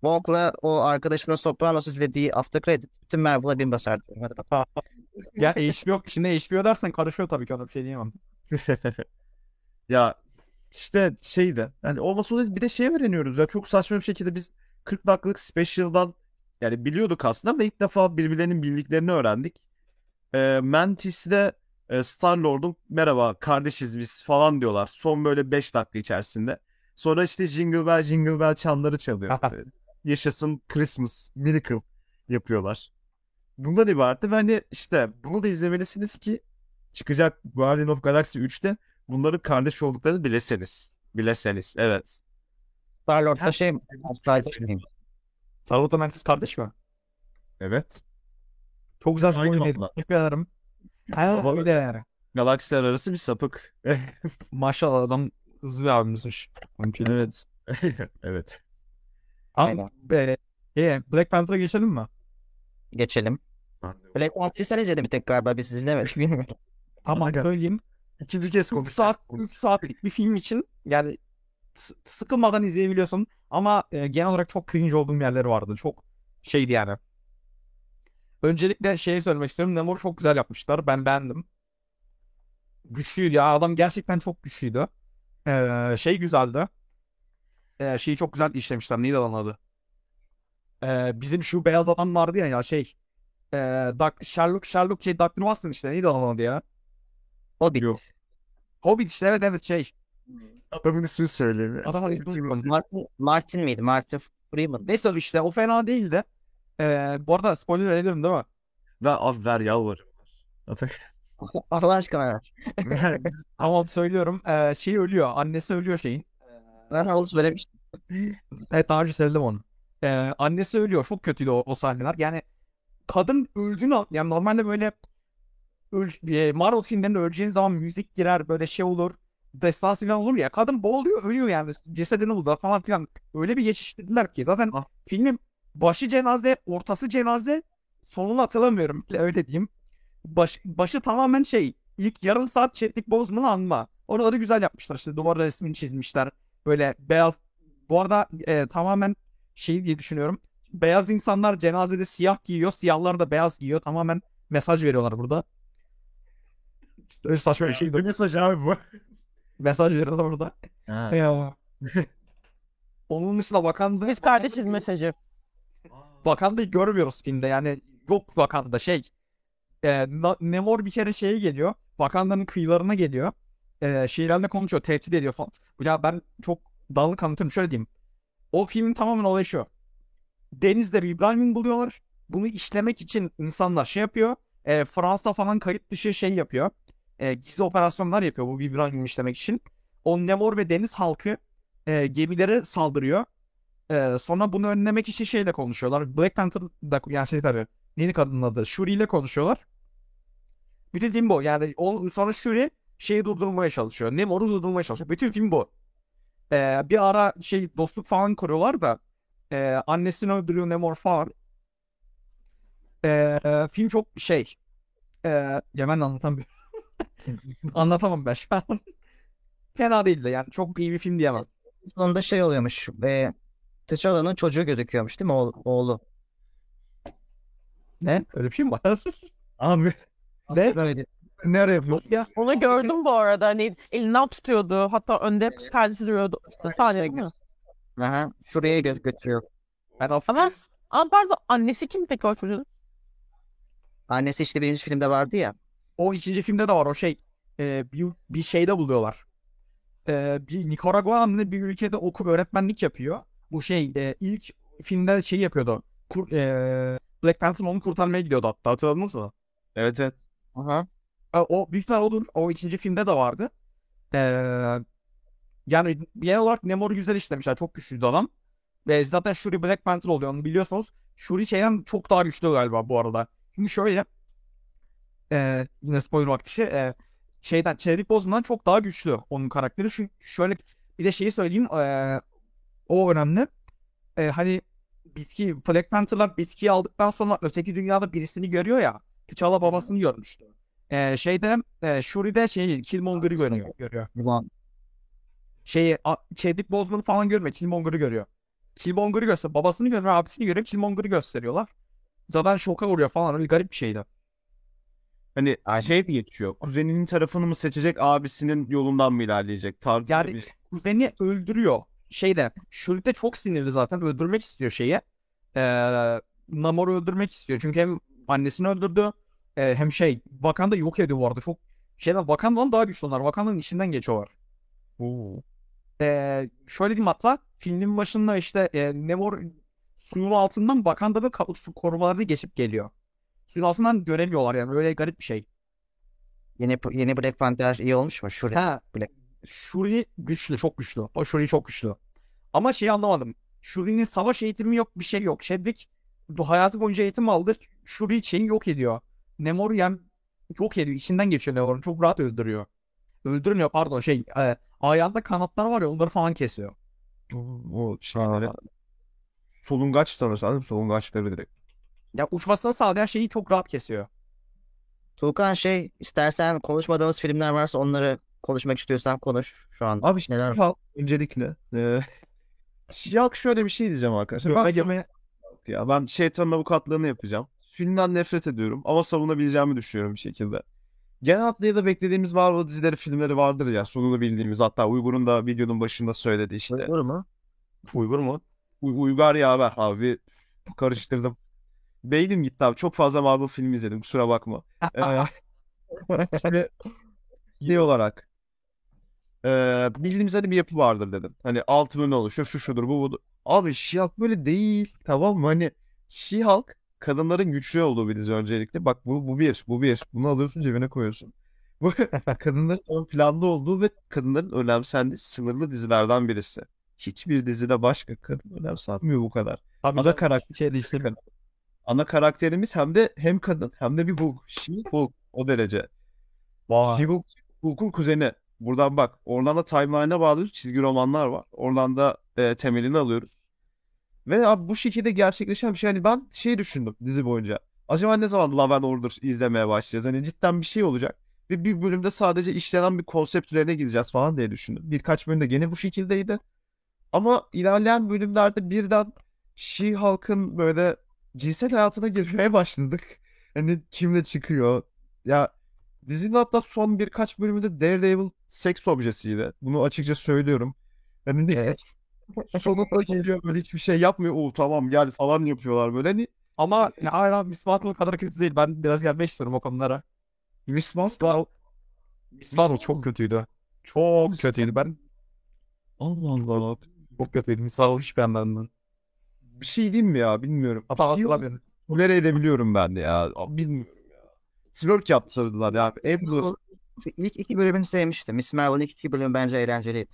Wong'la o arkadaşının Sopranos izlediği after credit bütün Marvel'a bin basar diyorum. Hadi bakalım. ya HBO, şimdi HBO dersen karışıyor tabii ki ona bir şey diyemem. ya işte şeydi. Yani olmasa olmaz bir de şey öğreniyoruz ya. Çok saçma bir şekilde biz 40 dakikalık special'dan yani biliyorduk aslında ama ilk defa birbirlerinin bildiklerini öğrendik. Ee, Mantis'le e, Star-Lord'un merhaba kardeşiz biz falan diyorlar. Son böyle 5 dakika içerisinde. Sonra işte Jingle Bell Jingle Bell çanları çalıyor. Yaşasın Christmas Miracle yapıyorlar. Bundan ibaretti ve hani işte bunu da izlemelisiniz ki çıkacak Guardian of Galaxy 3'te bunların kardeş olduklarını bileseniz. Bileseniz evet. Star-Lord'da şey mi? Kardeş miyim? Sarılı Mantis kardeş mi? Evet. Çok güzel spoiler valla. Teşekkür ederim. Ha, Valla- öyle yani. Galaksiler arası bir sapık. Maşallah adam hızlı bir abimizmiş. Mümkün. evet. evet. Ama Aynen. e, e, Black Panther'a geçelim mi? Geçelim. Black Panther'ı sen izledin bir tek galiba biz izlemedik bilmiyorum. Tamam Aga. söyleyeyim. İkinci kez 3 konuşacağız. saat 3 saatlik bir film için yani sıkılmadan izleyebiliyorsun ama e, genel olarak çok cringe olduğum yerleri vardı. Çok şeydi yani. Öncelikle şeyi söylemek istiyorum. Namor çok güzel yapmışlar. Ben beğendim. Güçlüydü ya. Adam gerçekten çok güçlüydü. Ee, şey güzeldi. Ee, şeyi çok güzel işlemişler. Neydi lan adı? Ee, bizim şu beyaz adam vardı ya ya şey. Ee, Doc- Sherlock Sherlock şey Dr. Watson işte. Neydi lan adı ya? Hobbit. Yok. Hobbit işte evet evet şey. Adamın ismini söyleyeyim. Adamın ismini unuttum. Martin, Martin miydi? Martin Freeman. Neyse işte o fena değildi. Ee, bu arada spoiler verebilirim değil mi? Ve abi ver yalvarırım. Atak. Allah aşkına. Tamam söylüyorum. Ee, şey ölüyor. Annesi ölüyor şeyin. Ben havlu söylemiştim. Evet daha önce söyledim onu. Ee, annesi ölüyor. Çok kötüydü o, o sahneler. Yani kadın öldüğünü an- yani normalde böyle Marvel filmlerinde öleceğin zaman müzik girer böyle şey olur. Destansı falan olur ya. Kadın boğuluyor ölüyor yani. Cesedini buldular falan filan. Öyle bir geçiştirdiler ki. Zaten Ah. filmin başı cenaze, ortası cenaze, sonunu hatırlamıyorum. Öyle diyeyim. Baş, başı tamamen şey. ilk yarım saat çetlik bozmanı anma. Oraları güzel yapmışlar. İşte duvara resmini çizmişler. Böyle beyaz. Bu arada e, tamamen şey diye düşünüyorum. Beyaz insanlar cenazede siyah giyiyor. Siyahlar da beyaz giyiyor. Tamamen mesaj veriyorlar burada. İşte öyle saçma bir şey. Ne mesaj abi bu? Mesaj veriyorlar burada. Ha. Ya. Onun dışında Wakanda, Biz kardeşiz mesajı. Wakanda'yı görmüyoruz filmde. Yani yok Wakanda şey. E, Namor bir kere şeye geliyor. Wakanda'nın kıyılarına geliyor. E, şeylerle konuşuyor. Tehdit ediyor falan. Ya ben çok dağınık anlatıyorum. Şöyle diyeyim. O filmin tamamen olayı şu. Denizde bir İbrahim'in buluyorlar. Bunu işlemek için insanlar şey yapıyor. E, Fransa falan kayıt dışı şey yapıyor. E, gizli operasyonlar yapıyor bu İbrahim'i işlemek için. O Nemor ve deniz halkı e, gemilere saldırıyor. E, sonra bunu önlemek için şeyle konuşuyorlar. Black Panther da yani şey tabii. Neydi kadının adı? Shuri ile konuşuyorlar. Bütün film bu. Yani o, sonra Shuri şeyi durdurmaya çalışıyor. Nemor'u durdurmaya çalışıyor. Bütün film bu. E, bir ara şey dostluk falan kuruyorlar da e, annesini öldürüyor Nemor falan. E, film çok şey e, ya ben anlatamıyorum. Anlatamam ben şu an. Fena değildi yani çok iyi bir film diyemem. Sonunda şey oluyormuş ve T'Challa'nın çocuğu gözüküyormuş değil mi oğlu? oğlu. Ne? Öyle bir şey mi var? Abi ne? Öyle Ne ara yapıyor? Ya Onu gördüm bu arada. Hani elinden tutuyordu. Hatta önde kız kardeşi duruyordu. Sahne değil mi? Aha, şuraya gö- götürüyor. ben Ama, affedersin. ama pardon annesi kim peki o çocuğun? Annesi işte birinci filmde vardı ya. O ikinci filmde de var o şey. e, bir, bir şeyde buluyorlar. E, bir Nikaragua'nın bir ülkede okup öğretmenlik yapıyor. Bu şey e, ilk filmde şey yapıyordu. Kur, e, Black Panther onu kurtarmaya gidiyordu hatta hatırladınız mı? evet evet. Aha. E, O büyük ihtimal odur. O ikinci filmde de vardı. E, yani genel olarak Namor'u güzel işlemişler. Çok güçlüydü adam. Ve zaten Shuri Black Panther oluyor onu biliyorsunuz. Shuri şeyden çok daha güçlü galiba bu arada. Şimdi şöyle e, yine spoiler vakti e, şeyden Chadwick Boseman'dan çok daha güçlü onun karakteri. Şu şöyle bir de şeyi söyleyeyim e, o önemli. E, hani bitki Black Panther'lar bitkiyi aldıktan sonra öteki dünyada birisini görüyor ya. T'Challa babasını görmüştü. E, şeyde e, Shuri'de şey Killmonger'ı görüyor. görüyor. Ulan. Şeyi a, Chadwick Boseman'ı falan görmüyor. Killmonger'ı görüyor. Killmonger'ı göster. Babasını görüyor, abisini görüyor. Killmonger'ı gösteriyorlar. Zaten şoka vuruyor falan. Öyle garip bir şeydi. Hani şey mi geçiyor? Kuzeninin tarafını mı seçecek, abisinin yolundan mı ilerleyecek? Tarzında Yani bir... kuzeni öldürüyor. Şeyde Shuri de çok sinirli zaten. Öldürmek istiyor şeyi. Ee, Namor'u öldürmek istiyor. Çünkü hem annesini öldürdü e, hem şey Wakanda yok ediyor bu arada. Çok şeyden Wakanda'dan daha güçlü onlar. Wakanda'nın içinden geçiyorlar. Oo. Ee, şöyle diyeyim hatta filmin başında işte e, Namor suyun altından Wakanda'nın korumalarını geçip geliyor. Suyun altından göremiyorlar yani öyle garip bir şey. Yeni, yeni Black Panther iyi olmuş mu? Shuri. Ha, Black. Shuri güçlü, çok güçlü. O Shuri çok güçlü. Ama şeyi anlamadım. Shuri'nin savaş eğitimi yok, bir şey yok. Chadwick bu hayatı boyunca eğitim aldı. Shuri şeyi yok ediyor. Namor yani yok ediyor. içinden geçiyor Namor'un. Çok rahat öldürüyor. Öldürmüyor pardon şey. E, ayağında kanatlar var ya onları falan kesiyor. O, o şeyleri. Solungaç mi? Solungaçları direkt. Ya uçmasını sağlayan şeyi çok rahat kesiyor. Tuğkan şey istersen konuşmadığımız filmler varsa onları konuşmak istiyorsan konuş şu an. Abi neler var? Öncelikle. E, She-Hulk şöyle bir şey diyeceğim arkadaşlar. Ben, Göme- ya ben şeytanın avukatlığını yapacağım. Filmden nefret ediyorum ama savunabileceğimi düşünüyorum bir şekilde. Genel hatlarıyla beklediğimiz Marvel dizileri, filmleri vardır ya sonunu bildiğimiz. Hatta Uygur'un da videonun başında söyledi işte. Uygur mu? Uygur mu? Uy- Uygar yaver abi. Karıştırdım. Beynim gitti abi. Çok fazla Marvel filmi izledim. Kusura bakma. Ee, şey olarak ee, bildiğimiz hani bir yapı vardır dedim. Hani altı bölüm oluşuyor. Şu şudur bu budur. Abi She-Hulk böyle değil. Tamam mı? Hani She-Hulk kadınların güçlü olduğu bir dizi öncelikle. Bak bu, bu bir. Bu bir. Bunu alıyorsun cebine koyuyorsun. Bu kadınların ön planda olduğu ve kadınların önemsendiği sınırlı dizilerden birisi. Hiçbir dizide başka kadın önemsenmiyor bu kadar. Tabii Ana canım, karakter şey değiştirmiyor. Ana karakterimiz hem de hem kadın hem de bir Hulk. She-Hulk o derece. Vay. She-Hulk, Hulk'un kuzeni. Buradan bak. Oradan da timeline'a bağlıyoruz. Çizgi romanlar var. Oradan da e, temelini alıyoruz. Ve abi bu şekilde gerçekleşen bir şey. Hani ben şey düşündüm dizi boyunca. Acaba ne zaman Love and Order izlemeye başlayacağız? Hani cidden bir şey olacak. Ve bir bölümde sadece işlenen bir konsept üzerine gideceğiz falan diye düşündüm. Birkaç bölümde gene bu şekildeydi. Ama ilerleyen bölümlerde birden She-Hulk'ın böyle cinsel hayatına girmeye başladık. Hani kimle çıkıyor? Ya dizinin hatta son birkaç bölümünde Daredevil seks objesiydi. Bunu açıkça söylüyorum. Hani Evet. sonunda geliyor böyle hiçbir şey yapmıyor. Oo tamam gel falan yapıyorlar böyle. Hani Ama ya, hala Miss Marvel kadar kötü değil. Ben biraz gelmek istiyorum o konulara. Miss Marvel, Miss Marvel çok kötüydü. Çok kötüydü. Ben Allah Allah. Çok kötüydü. Miss Marvel hiç beğenmedim ben. Bir şey diyeyim mi ya bilmiyorum. Hatırlamıyorum. tolere edebiliyorum ben de ya. Bilmiyorum ya. Twerk yaptırdılar ya. Ebru. İlk iki bölümünü sevmiştim. Miss Marvel'ın ilk iki bölümü bence eğlenceliydi.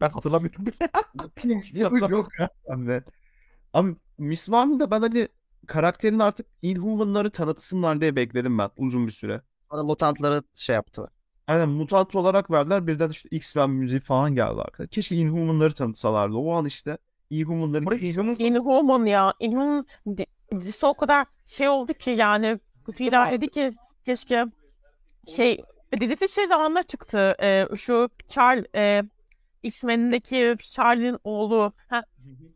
Ben hatırlamıyorum. Yok yok ya. Abi Miss Marvel'da ben hani karakterin artık Inhuman'ları tanıtsınlar diye bekledim ben uzun bir süre. Sonra mutantları şey yaptılar. Aynen mutant olarak verdiler. Birden işte X-Men müziği falan geldi arkada. Keşke Inhuman'ları tanıtsalardı. O an işte Inhuman'ların Buraya Inhumans Inhuman ya. Inhuman di- dizisi o kadar şey oldu ki yani Kufiler dedi ki keşke şey dizisi şey zamanında çıktı. E, şu Charles e, X-Men'deki Charlie'nin oğlu. Ha,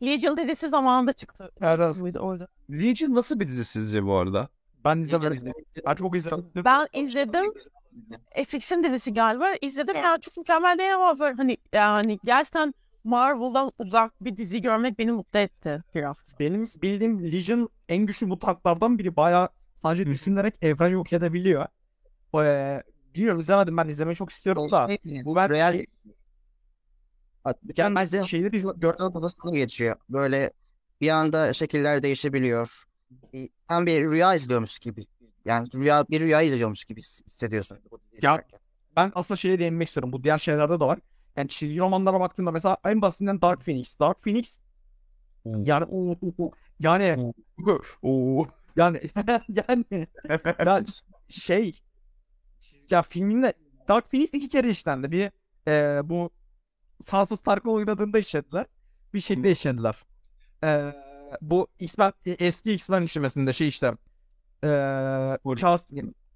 Legion dizisi zamanında çıktı. Buydu orada. Legion nasıl bir dizi sizce bu arada? ben izlemedim. Ben çok izledim. Ben izledim. FX'in dizisi galiba. İzledim ya çok mükemmel değil ama böyle hani yani gerçekten Marvel'dan uzak bir dizi görmek beni mutlu etti biraz. Benim bildiğim Legion en güçlü mutantlardan biri. Bayağı sadece düşünerek evren yok edebiliyor. Ee, bilmiyorum izlemedim ben izlemeyi çok istiyorum da. Bu ben Real şey, yani şeyleri izle- gör, Gördüğün kafasına geçiyor. Böyle bir anda şekiller değişebiliyor. Tam bir rüya izliyormuş gibi. Yani rüya bir rüya izliyormuş gibi hissediyorsun. Ya- izlerken. ben aslında şeye değinmek istiyorum. Bu diğer şeylerde de var. Yani çizgi romanlara baktığımda mesela en basitinden Dark Phoenix. Dark Phoenix yani yani o yani yani ya şey ya filminde Dark Phoenix iki kere işlendi. Bir e, bu Sansa Stark'ın oynadığında işlediler. Bir şekilde işlediler. E, bu X-Men e, eski X-Men işlemesinde şey işte e, Charles,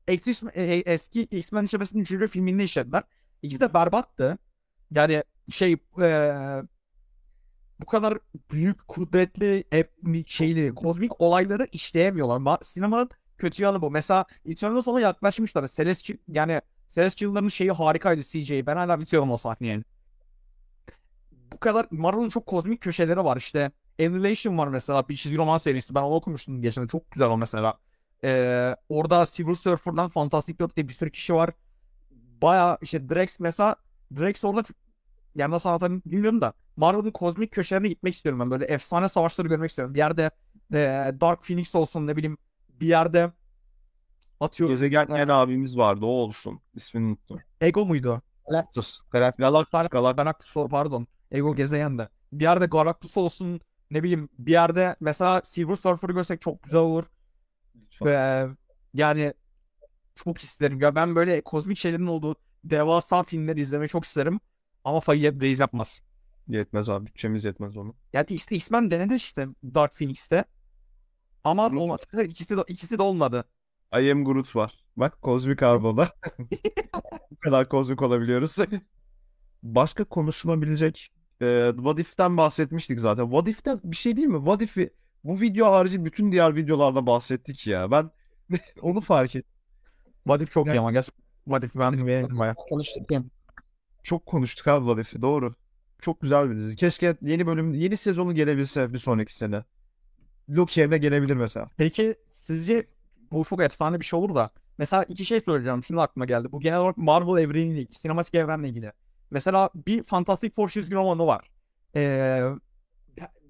eski, eski X-Men işlemesinin üçüncü filminde işlediler. İkisi de berbattı. Yani şey e, bu kadar büyük, kudretli ep- şeyleri, kozmik olayları işleyemiyorlar. Ma- Sinemanın kötü yanı bu. Mesela Eternal sona yaklaşmışlar. Celestial, yani Celestial'ların şeyi harikaydı CG'yi. Ben hala bitiyorum o sahneyi. Bu kadar Marvel'ın çok kozmik köşeleri var. İşte Annihilation var mesela. Bir çizgi roman serisi. Ben onu okumuştum geçen. Çok güzel o mesela. Ee, orada Silver Surfer'dan Fantastic Four diye bir sürü kişi var. Baya işte Drax mesela Drax orada yani nasıl anlatayım bilmiyorum da Marvel'ın kozmik köşelerine gitmek istiyorum ben. Böyle efsane savaşları görmek istiyorum. Bir yerde e, Dark Phoenix olsun ne bileyim bir yerde atıyor. Gezegen en abimiz vardı. O olsun. İsmini unuttum. Ego muydu? Galactus. Galactus ol- pardon. Ego gezegen de. Bir yerde Galactus olsun ne bileyim bir yerde mesela Silver Surfer'ı görsek çok güzel olur. Ve yani çok isterim. Ya ben böyle kozmik şeylerin olduğu devasa filmleri izlemeyi çok isterim. Ama Faye Reis yapmaz. Yetmez abi. Bütçemiz yetmez onu. Yani işte X-Men denedi işte Dark Phoenix'te. Ama olmadı. İkisi de, ikisi de olmadı. I am Groot var. Bak kozmik arabada. Bu kadar kozmik olabiliyoruz. Başka konuşulabilecek e, What If'ten bahsetmiştik zaten. What If'ten bir şey değil mi? What If'i bu video harici bütün diğer videolarda bahsettik ya. Ben onu fark ettim. What If çok Ya- iyi ama gerçekten. What If ben beğendim baya. Konuştuk ya. Çok konuştuk abi What If'i. Doğru. Çok güzel bir dizi. Keşke yeni bölüm, yeni sezonu gelebilse bir sonraki sene. Loki evine gelebilir mesela. Peki sizce bu çok efsane bir şey olur da mesela iki şey söyleyeceğim şimdi aklıma geldi. Bu genel olarak Marvel evreniyle ilgili, sinematik evrenle ilgili. Mesela bir Fantastic Four çizgi romanı var. Ee,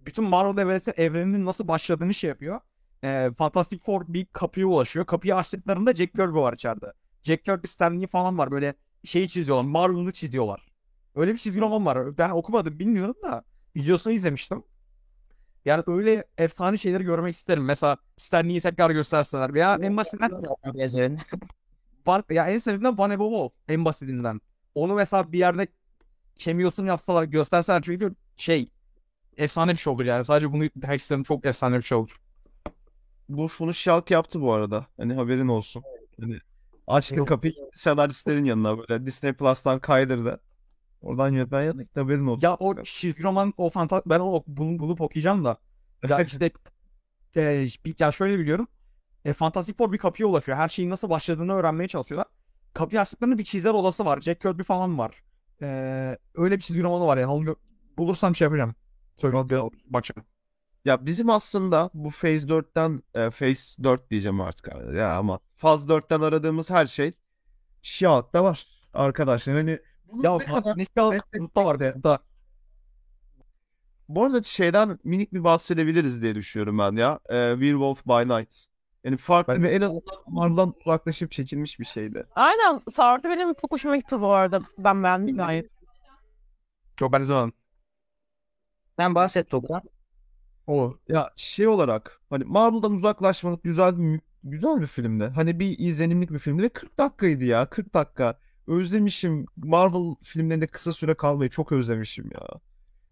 bütün Marvel evresi, evreninin nasıl başladığını şey yapıyor. Ee, Fantastic Four bir kapıya ulaşıyor. Kapıyı açtıklarında Jack Kirby var içeride. Jack Kirby Stan Lee falan var. Böyle şeyi çiziyorlar. Marvel'ı çiziyorlar. Öyle bir çizgi roman var. Ben okumadım bilmiyorum da videosunu izlemiştim. Yani öyle efsane şeyleri görmek isterim. Mesela Stan Lee'yi tekrar gösterseler veya en basitinden ya en sevdiğimden Van Wolf en basitinden. Onu mesela bir yerde cameo'sunu yapsalar gösterseler çünkü şey efsane bir şey olur yani. Sadece bunu demek isterim çok efsane bir şey olur. Bu bunu Şalk yaptı bu arada. Hani haberin olsun. Hani açtı kapıyı senaristlerin yanına böyle Disney Plus'tan kaydırdı. Oradan yönetmen yanına gitti haberin olsun. Ya o çizgi roman o fanta ben onu bunu bulup okuyacağım da. Ya işte e, ya şöyle biliyorum. E, Fantastic Four bir kapıya ulaşıyor. Her şeyin nasıl başladığını öğrenmeye çalışıyorlar. Kapıyı açtıklarında bir çizer odası var. Jack Kirby falan var. E, öyle bir çizgi romanı var yani. Onu bulursam şey yapacağım. Söyle bir bakacağım. Ya bizim aslında bu Phase 4'ten e, Phase 4 diyeceğim artık abi. Ya ama Faz 4'ten aradığımız her şey Şiak'ta var. Arkadaşlar hani Ya ne kadar- da vardı. Da. Bu arada şeyden minik bir bahsedebiliriz diye düşünüyorum ben ya. Ee, Werewolf by Night. Yani farklı Ben- ve en azından Marvel'dan uzaklaşıp çekilmiş bir şeydi. Aynen. Sartı benim çok hoşuma gitti bu arada. Ben beğendim gayet. Çok ben izlemedim. Sen bahset Tuğkan. O ya şey olarak hani Marvel'dan uzaklaşmalık güzel bir güzel bir filmdi. Hani bir izlenimlik bir filmdi ve 40 dakikaydı ya 40 dakika. Özlemişim Marvel filmlerinde kısa süre kalmayı çok özlemişim ya.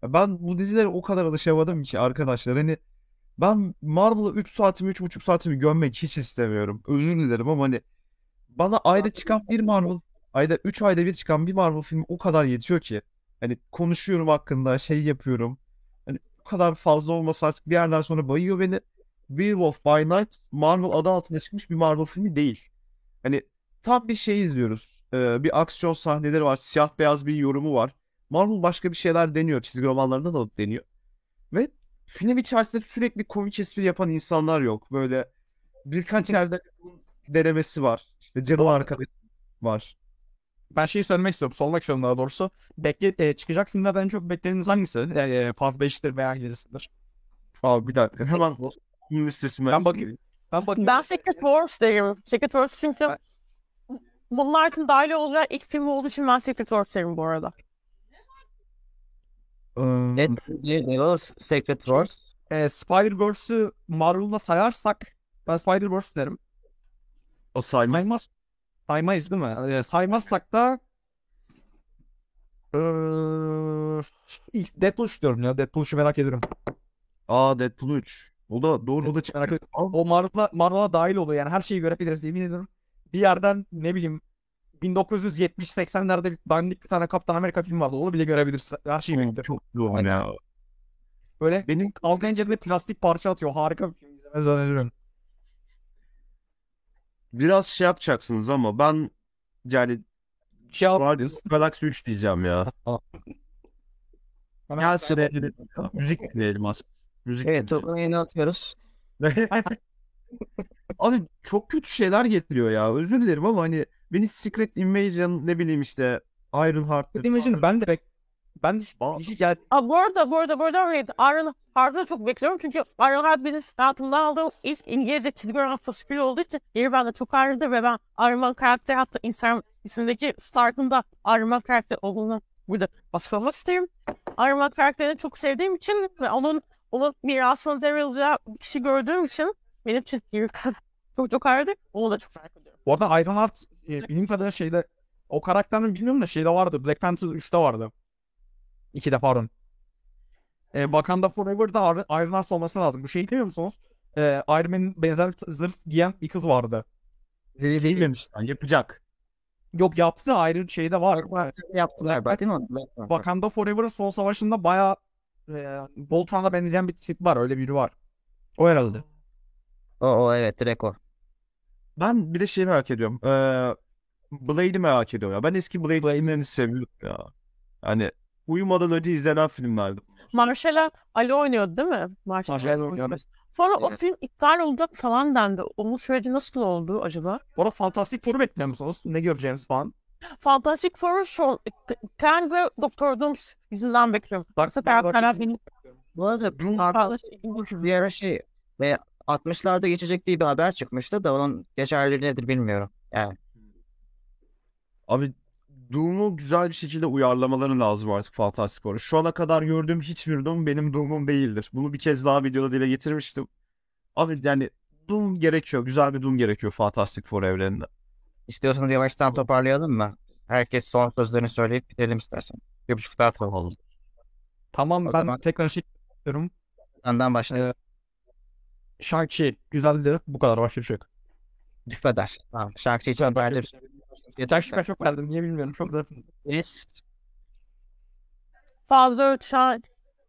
Ya ben bu dizilere o kadar alışamadım ki arkadaşlar. Hani ben Marvel'ı 3 saatimi 3,5 saatimi gömmek hiç istemiyorum. Özür dilerim ama hani bana ayda çıkan bir Marvel ayda 3 ayda bir çıkan bir Marvel filmi o kadar yetiyor ki. Hani konuşuyorum hakkında şey yapıyorum. Hani bu kadar fazla olmasa artık bir yerden sonra bayıyor beni. Werewolf by Night Marvel adı altında çıkmış bir Marvel filmi değil. Hani tam bir şey izliyoruz. Ee, bir aksiyon sahneleri var. Siyah beyaz bir yorumu var. Marvel başka bir şeyler deniyor. Çizgi romanlarında da deniyor. Ve film içerisinde sürekli komik espri yapan insanlar yok. Böyle birkaç yerde denemesi var. İşte canım arkadaş var. Ben şeyi söylemek istiyorum. Sormak istiyorum daha doğrusu. Bekle, e, çıkacak filmlerden en çok beklediğiniz hangisi? E, e, Faz 5'tir veya gerisidir. Abi bir dakika hemen film listesime Ben bakayım. Ben bakayım. Ben Secret Wars derim. Secret Wars çünkü bunlar için dahil olacağı ilk film olduğu için ben Secret Wars derim bu arada. Ee, Dead Devil, Secret Wars. E, Spider-Verse'ü Marvel'la sayarsak ben Spider-Verse derim. o saymaz. Saymaz. Saymayız değil mi? E, saymazsak da ilk Deadpool diyorum ya. Deadpool'u merak ediyorum. Aa Deadpool 3. O da doğru o da ediyorum. O Marvel'a Marvel'a dahil oluyor yani her şeyi görebiliriz yemin ediyorum. Bir yerden ne bileyim 1970-80'lerde bir dandik bir tane Kaptan Amerika filmi vardı. Onu bile görebiliriz. Her şeyi bekliyorum. Çok yoğun ya. Böyle benim algınca bir plastik parça atıyor. Harika bir film izlemez öneririm. Biraz şey yapacaksınız ama ben yani Şey Guardians Galaxy 3 diyeceğim ya. De müzik dinleyelim aslında. Müzik Evet dinleyelim. Tuğkan'ı yeni atıyoruz. Abi çok kötü şeyler getiriyor ya. Özür dilerim ama hani beni Secret Invasion ne bileyim işte Ironheart'tır. Imagine ben de bek ben de Ba- hiç gel Aa, bu arada bu arada bu arada. Iron Heart'ı da çok bekliyorum çünkü Iron Heart benim hayatımda aldığım ilk İngilizce çizgi roman fasikülü olduğu için yeri bende çok ayrıdır ve ben Iron Man karakteri hatta Instagram isimdeki startında Iron Man karakteri olduğunu burada açıklamak isterim. Iron Man karakterini çok sevdiğim için ve onun onun mirasını devralacağı bir kişi gördüğüm için benim için yeri çok çok ayrıdır. Onu da çok merak ediyorum. Bu arada Ironheart e, bildiğim kadarıyla şeyde o karakterin bilmiyorum da şeyde vardı. Black Panther 3'te vardı. 2'de pardon. E, Wakanda Forever'da Ar- Ironheart olması lazım. Bu şeyi biliyor musunuz? E, Iron Man'in benzer zırh giyen bir kız vardı. Değilmemişler. Yapacak. Yok yaptı ayrı şeyde var. Yaptılar mi? onu? Wakanda Forever'ın son savaşında bayağı e, Voltron'a benzeyen bir tip var. Öyle biri var. O herhalde. O, o evet direkt o. Ben bir de şey merak ediyorum. Ee, Blade'i merak ediyorum ya. Ben eski Blade filmlerini seviyorum ya. Hani uyumadan önce izlenen filmlerdi. Marshall'a Ali oynuyordu değil mi? Marshall. Marshall oynuyor. Sonra o Evet. film iptal olacak falan dendi. Onun süreci nasıl oldu acaba? Bu arada Fantastic Four'u bekliyor musunuz? Ne göreceğimiz falan. Fantastic Four'u şu Kang ve Doktor Doom yüzünden bekliyorum. Dark Yoksa karakterler benim Bu arada bu arkadaş bir ara şey ve 60'larda geçecek diye bir haber çıkmıştı da onun geçerliliği nedir bilmiyorum. Yani Abi Doom'u güzel bir şekilde uyarlamaları lazım artık Fantastic Four'a. Şu ana kadar gördüğüm hiçbir Doom benim Doom'um değildir. Bunu bir kez daha videoda dile getirmiştim. Abi yani Doom gerekiyor. Güzel bir Doom gerekiyor Fantastic Four evreninde. İstiyorsanız yavaştan toparlayalım mı? Herkes son sözlerini söyleyip bitirelim istersen. Bir buçuk saat oldu. Tamam O ben zaman- tekrar şey istiyorum. Senden başlayalım. Shang-Chi güzeldi. Bu kadar başka bir şey yok. Bu kadar. Tamam. Şarkı için verdim. Shang-Chi'ye çok verdim. Niye bilmiyorum. Çok güzel. Biz fazla ölçen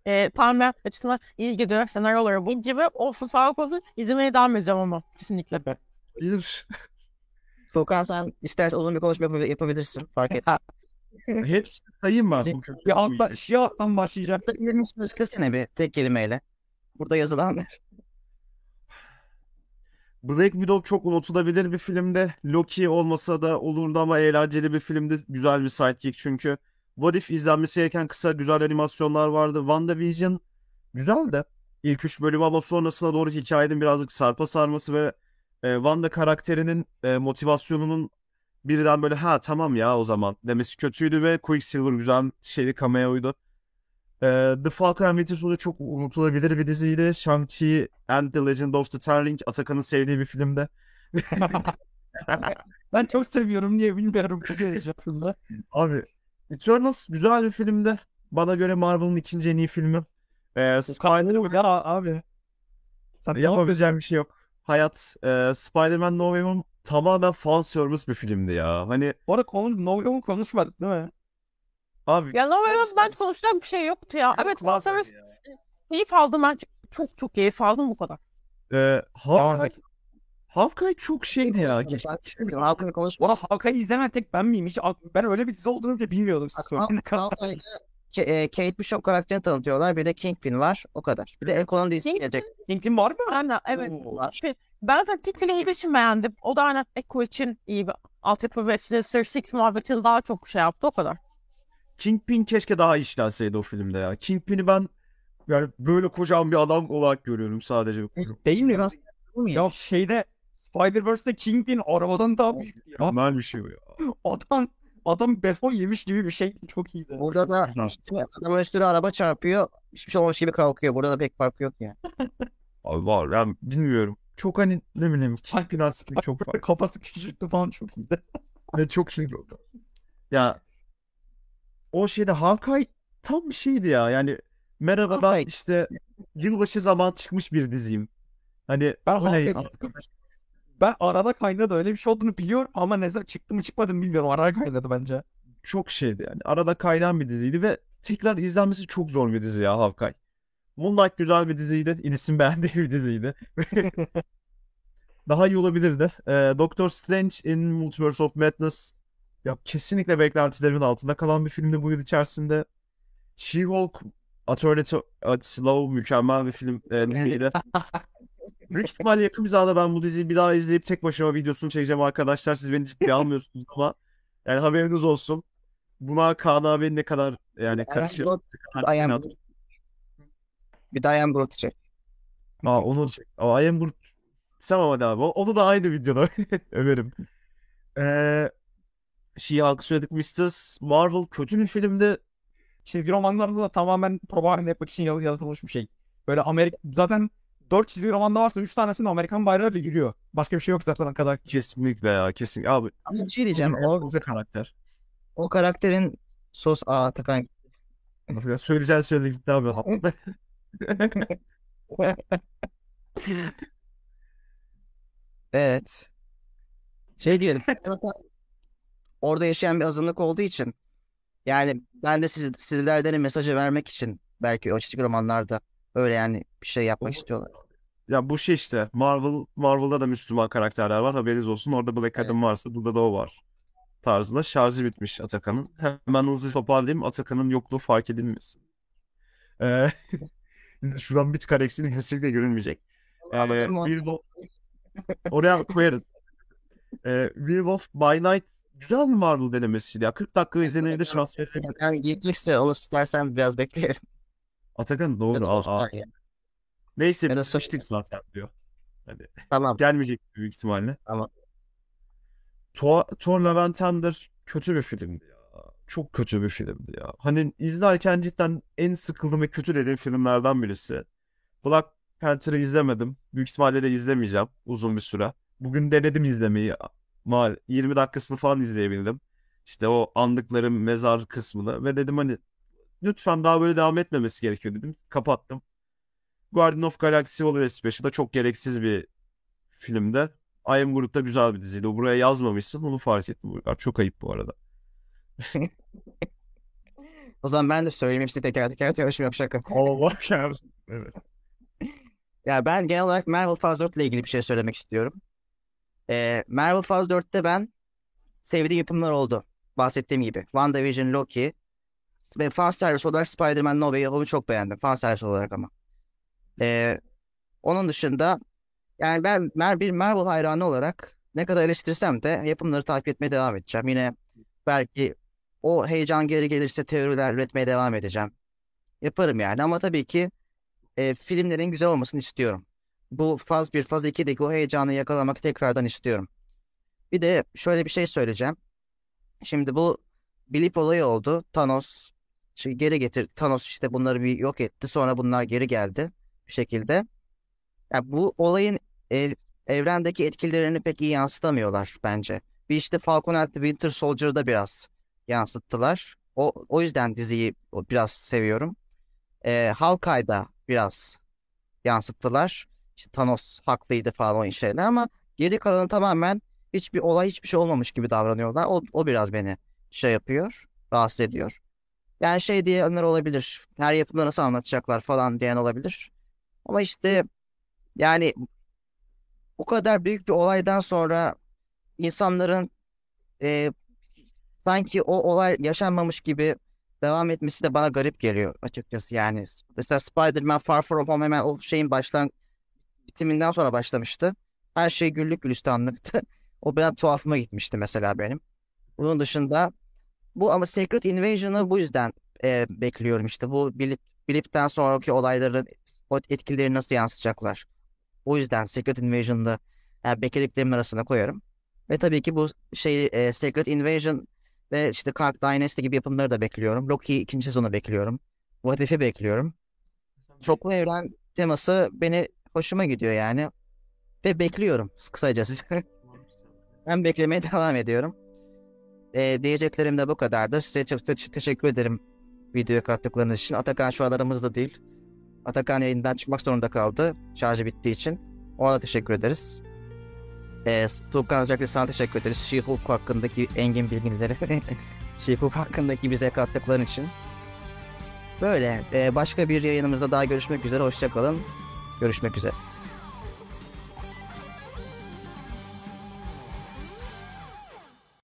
e, Palmer açısından iyi gidiyor senaryoları bu gibi olsun sağlık olsun izlemeye devam edeceğim ama kesinlikle. Bir Furkan sen istersen uzun bir konuşma yapabil- yapabilirsin. Fark et. hepsini sayayım mı? Bir alttan, şey alttan başlayacak. Yerini söylesene bir tek kelimeyle. Burada yazılan Black Widow çok unutulabilir bir filmde. Loki olmasa da olurdu ama eğlenceli bir filmde. Güzel bir sidekick çünkü. What If izlenmesi gereken kısa güzel animasyonlar vardı. WandaVision güzel de. İlk üç bölüm ama sonrasına doğru hikayenin birazcık sarpa sarması ve e, Wanda karakterinin e, motivasyonunun birden böyle ha tamam ya o zaman demesi kötüydü ve Quicksilver güzel şeydi cameo'ydu. E, The Falcon and Winter Soldier çok unutulabilir bir diziydi. Shang-Chi and the Legend of the Ten Ring Atakan'ın sevdiği bir filmde. Ben çok seviyorum diye bilmiyorum bu heyecanında. Abi Eternals güzel bir filmdi. Bana göre Marvel'ın ikinci en iyi filmi. E, Spider-Man Ya abi. Sen yapabileceğim bir şey yok. Hayat e, Spider-Man No Way Home tamamen fan service bir filmdi ya. Hani Bu arada konu No Way Home konuşmadık değil mi? abi Ya No Way Home ben konuşacak bir şey yoktu ya. Evet Var fanservice ya. keyif aldım ben. Çok çok keyif aldım bu kadar. E, Hawkeye, Hawkeye çok şeydi ya. Geç- Halkın konuş. Arada Hawkeye'yi izlemeyen tek ben miyim? Hiç ben öyle bir dizi olduğunu bile bilmiyordum. Hawkeye'de Ke- Kate Bishop karakterini tanıtıyorlar. Bir de Kingpin var. O kadar. Bir de Elkon'un dizisi Kingpin- gelecek. Link'in var mı? Aynen evet. Oo. Var. Ben de Tiffany için beğendim. O da aynen Echo için iyi bir altyapı ve Sinister Six muhabbetini daha çok şey yaptı o kadar. Kingpin keşke daha işlenseydi o filmde ya. Kingpin'i ben yani böyle kocaman bir adam olarak görüyorum sadece. Değil mi? Biraz ya? Şeyde Spider-Verse'de Kingpin arabadan daha büyük. Normal bir şey bu ya. Adam adam baseball yemiş gibi bir şey. Çok iyiydi. Burada da adamın üstüne araba çarpıyor. Hiçbir şey olmamış gibi kalkıyor. Burada da pek fark yok yani. Abi var ben bilmiyorum. Çok hani ne bileyim Kingpin aslında çok farklı. Kafası küçülttü falan çok iyiydi. Ve çok şey oldu. Ya o şeyde Hawkeye tam bir şeydi ya. Yani merhaba ben Hawkeye. işte yılbaşı zaman çıkmış bir diziyim. Hani Ben? Hawkeye- Ben arada kaynadı öyle bir şey olduğunu biliyorum ama ne zaman çıktı mı çıkmadı mı bilmiyorum. Arada kaynadı bence. çok şeydi yani. Arada kaynayan bir diziydi ve tekrar izlenmesi çok zor bir dizi ya Hawkeye. Moonlight güzel bir diziydi. İnis'in beğendiği bir diziydi. Daha iyi olabilirdi. Ee, Doctor Strange in Multiverse of Madness ya kesinlikle beklentilerimin altında kalan bir filmdi bu yıl içerisinde. She-Hulk Attorney at Law mükemmel bir film e, diziydi. Büyük ihtimalle yakın bir zamanda ben bu diziyi bir daha izleyip tek başıma videosunu çekeceğim arkadaşlar. Siz beni ciddiye almıyorsunuz ama yani haberiniz olsun. Buna Kaan abi ne kadar yani karşı I am Groot. Bir de I am Groot çek. Aa onu Aa, I am Groot. Tamam hadi abi. O- Onu da aynı videoda överim. Ee, She-Hulk söyledik. Mrs. Marvel kötü bir filmdi. Çizgi romanlarda da tamamen propaganda yapmak için yaratılmış bir şey. Böyle Amerika zaten 4 çizgi romanda varsa 3 tanesinde Amerikan bayrağı bile giriyor. Başka bir şey yok zaten o kadar. Kesinlikle ya kesin. Abi Ama bir şey diyeceğim. o O, güzel karakter. o karakterin sos aa Takan. Söyleyeceğin söyle gitti abi. Evet. Şey diyelim. Orada yaşayan bir azınlık olduğu için yani ben de siz, sizlerden mesajı vermek için belki o çizgi romanlarda öyle yani bir şey yapmak istiyorlar. Ya bu şey işte Marvel Marvel'da da Müslüman karakterler var. Haberiniz olsun. Orada Black Adam varsa burada da o var. Tarzında şarjı bitmiş Atakan'ın. Hemen hızlı toparlayayım. Atakan'ın yokluğu fark edilmesin. Ee, şuradan bir çıkar eksiğini kesinlikle görünmeyecek. Ee, Anladım onu. Werewolf- Oraya koyarız. Ee, Werewolf by Night güzel bir Marvel denemesiydi ya. 40 dakika izleneye de şans verebilirim. Yani gelecekse onu istersen biraz bekleyelim. Atakan doğru. Al, al. ya. Neyse biz sıçtık zaten diyor. Tamam. Gelmeyecek büyük ihtimalle. Tamam. Thor, Thor Love and Thunder kötü bir filmdi ya. Çok kötü bir filmdi ya. Hani izlerken cidden en sıkıldığım ve kötü dediğim filmlerden birisi. Black Panther'ı izlemedim. Büyük ihtimalle de izlemeyeceğim uzun bir süre. Bugün denedim izlemeyi. Mal 20 dakikasını falan izleyebildim. İşte o andıklarım mezar kısmını ve dedim hani lütfen daha böyle devam etmemesi gerekiyor dedim. Kapattım. Guardian of Galaxy Holiday Special'da çok gereksiz bir filmde. I Am Groot'ta güzel bir diziydi. O buraya yazmamışsın. Onu fark ettim. Uygar. Çok ayıp bu arada. O zaman ben de söyleyeyim hepsi teker teker çalışım yok şaka. Allah kahretsin. Evet. Ya ben genel olarak Marvel Phase 4 ile ilgili bir şey söylemek istiyorum. Ee, Marvel Phase 4'te ben sevdiğim yapımlar oldu. Bahsettiğim gibi. WandaVision, Loki ve fan service olarak Spider-Man No Way Home'u çok beğendim. Fan service olarak ama. Ee, onun dışında Yani ben Mer- bir Marvel hayranı olarak ne kadar eleştirsem de yapımları takip etmeye devam edeceğim. Yine belki o heyecan geri gelirse teoriler üretmeye devam edeceğim. Yaparım yani ama tabii ki e, filmlerin güzel olmasını istiyorum. Bu faz 1, faz 2'deki o heyecanı yakalamak tekrardan istiyorum. Bir de şöyle bir şey söyleyeceğim. Şimdi bu blip olayı oldu. Thanos şey, geri getir. Thanos işte bunları bir yok etti. Sonra bunlar geri geldi bir şekilde. Ya bu olayın e, evrendeki etkilerini pek iyi yansıtamıyorlar bence. Bir işte Falcon and the Winter Soldier'da biraz yansıttılar. O, o yüzden diziyi biraz seviyorum. E, Hawkeye'da biraz yansıttılar. İşte Thanos haklıydı falan o şeyler ama geri kalanı tamamen hiçbir olay hiçbir şey olmamış gibi davranıyorlar. O, o biraz beni şey yapıyor, rahatsız ediyor. Yani şey diyenler olabilir. Her yapımda nasıl anlatacaklar falan diyen olabilir. Ama işte yani o kadar büyük bir olaydan sonra insanların e, sanki o olay yaşanmamış gibi devam etmesi de bana garip geliyor açıkçası yani. Mesela Spider-Man Far From Home hemen o şeyin başlan bitiminden sonra başlamıştı. Her şey güllük gülistanlıktı. O biraz tuhafıma gitmişti mesela benim. Bunun dışında bu ama Secret Invasion'ı bu yüzden e, bekliyorum işte. Bu bilip, bilipten sonraki olayların o etkileri nasıl yansıtacaklar. O yüzden Secret Invasion'da yani beklediklerimin arasına koyarım. Ve tabii ki bu şey e, Secret Invasion ve işte Kang Dynasty gibi yapımları da bekliyorum. Loki ikinci sezonu bekliyorum. What If'i bekliyorum. Çoklu evren teması beni hoşuma gidiyor yani. Ve bekliyorum kısacası. ben beklemeye devam ediyorum. E, diyeceklerim de bu kadardır. Size çok te- teşekkür ederim videoya kattıklarınız için. Atakan şu an değil. Atakan yayından çıkmak zorunda kaldı. Şarjı bittiği için. Ona da teşekkür ederiz. E, Tuğkan özellikle sana teşekkür ederiz. She-Hulk hakkındaki engin bilgileri. She-Hulk hakkındaki bize kattıkların için. Böyle. E, başka bir yayınımızda daha görüşmek üzere. Hoşçakalın. Görüşmek üzere.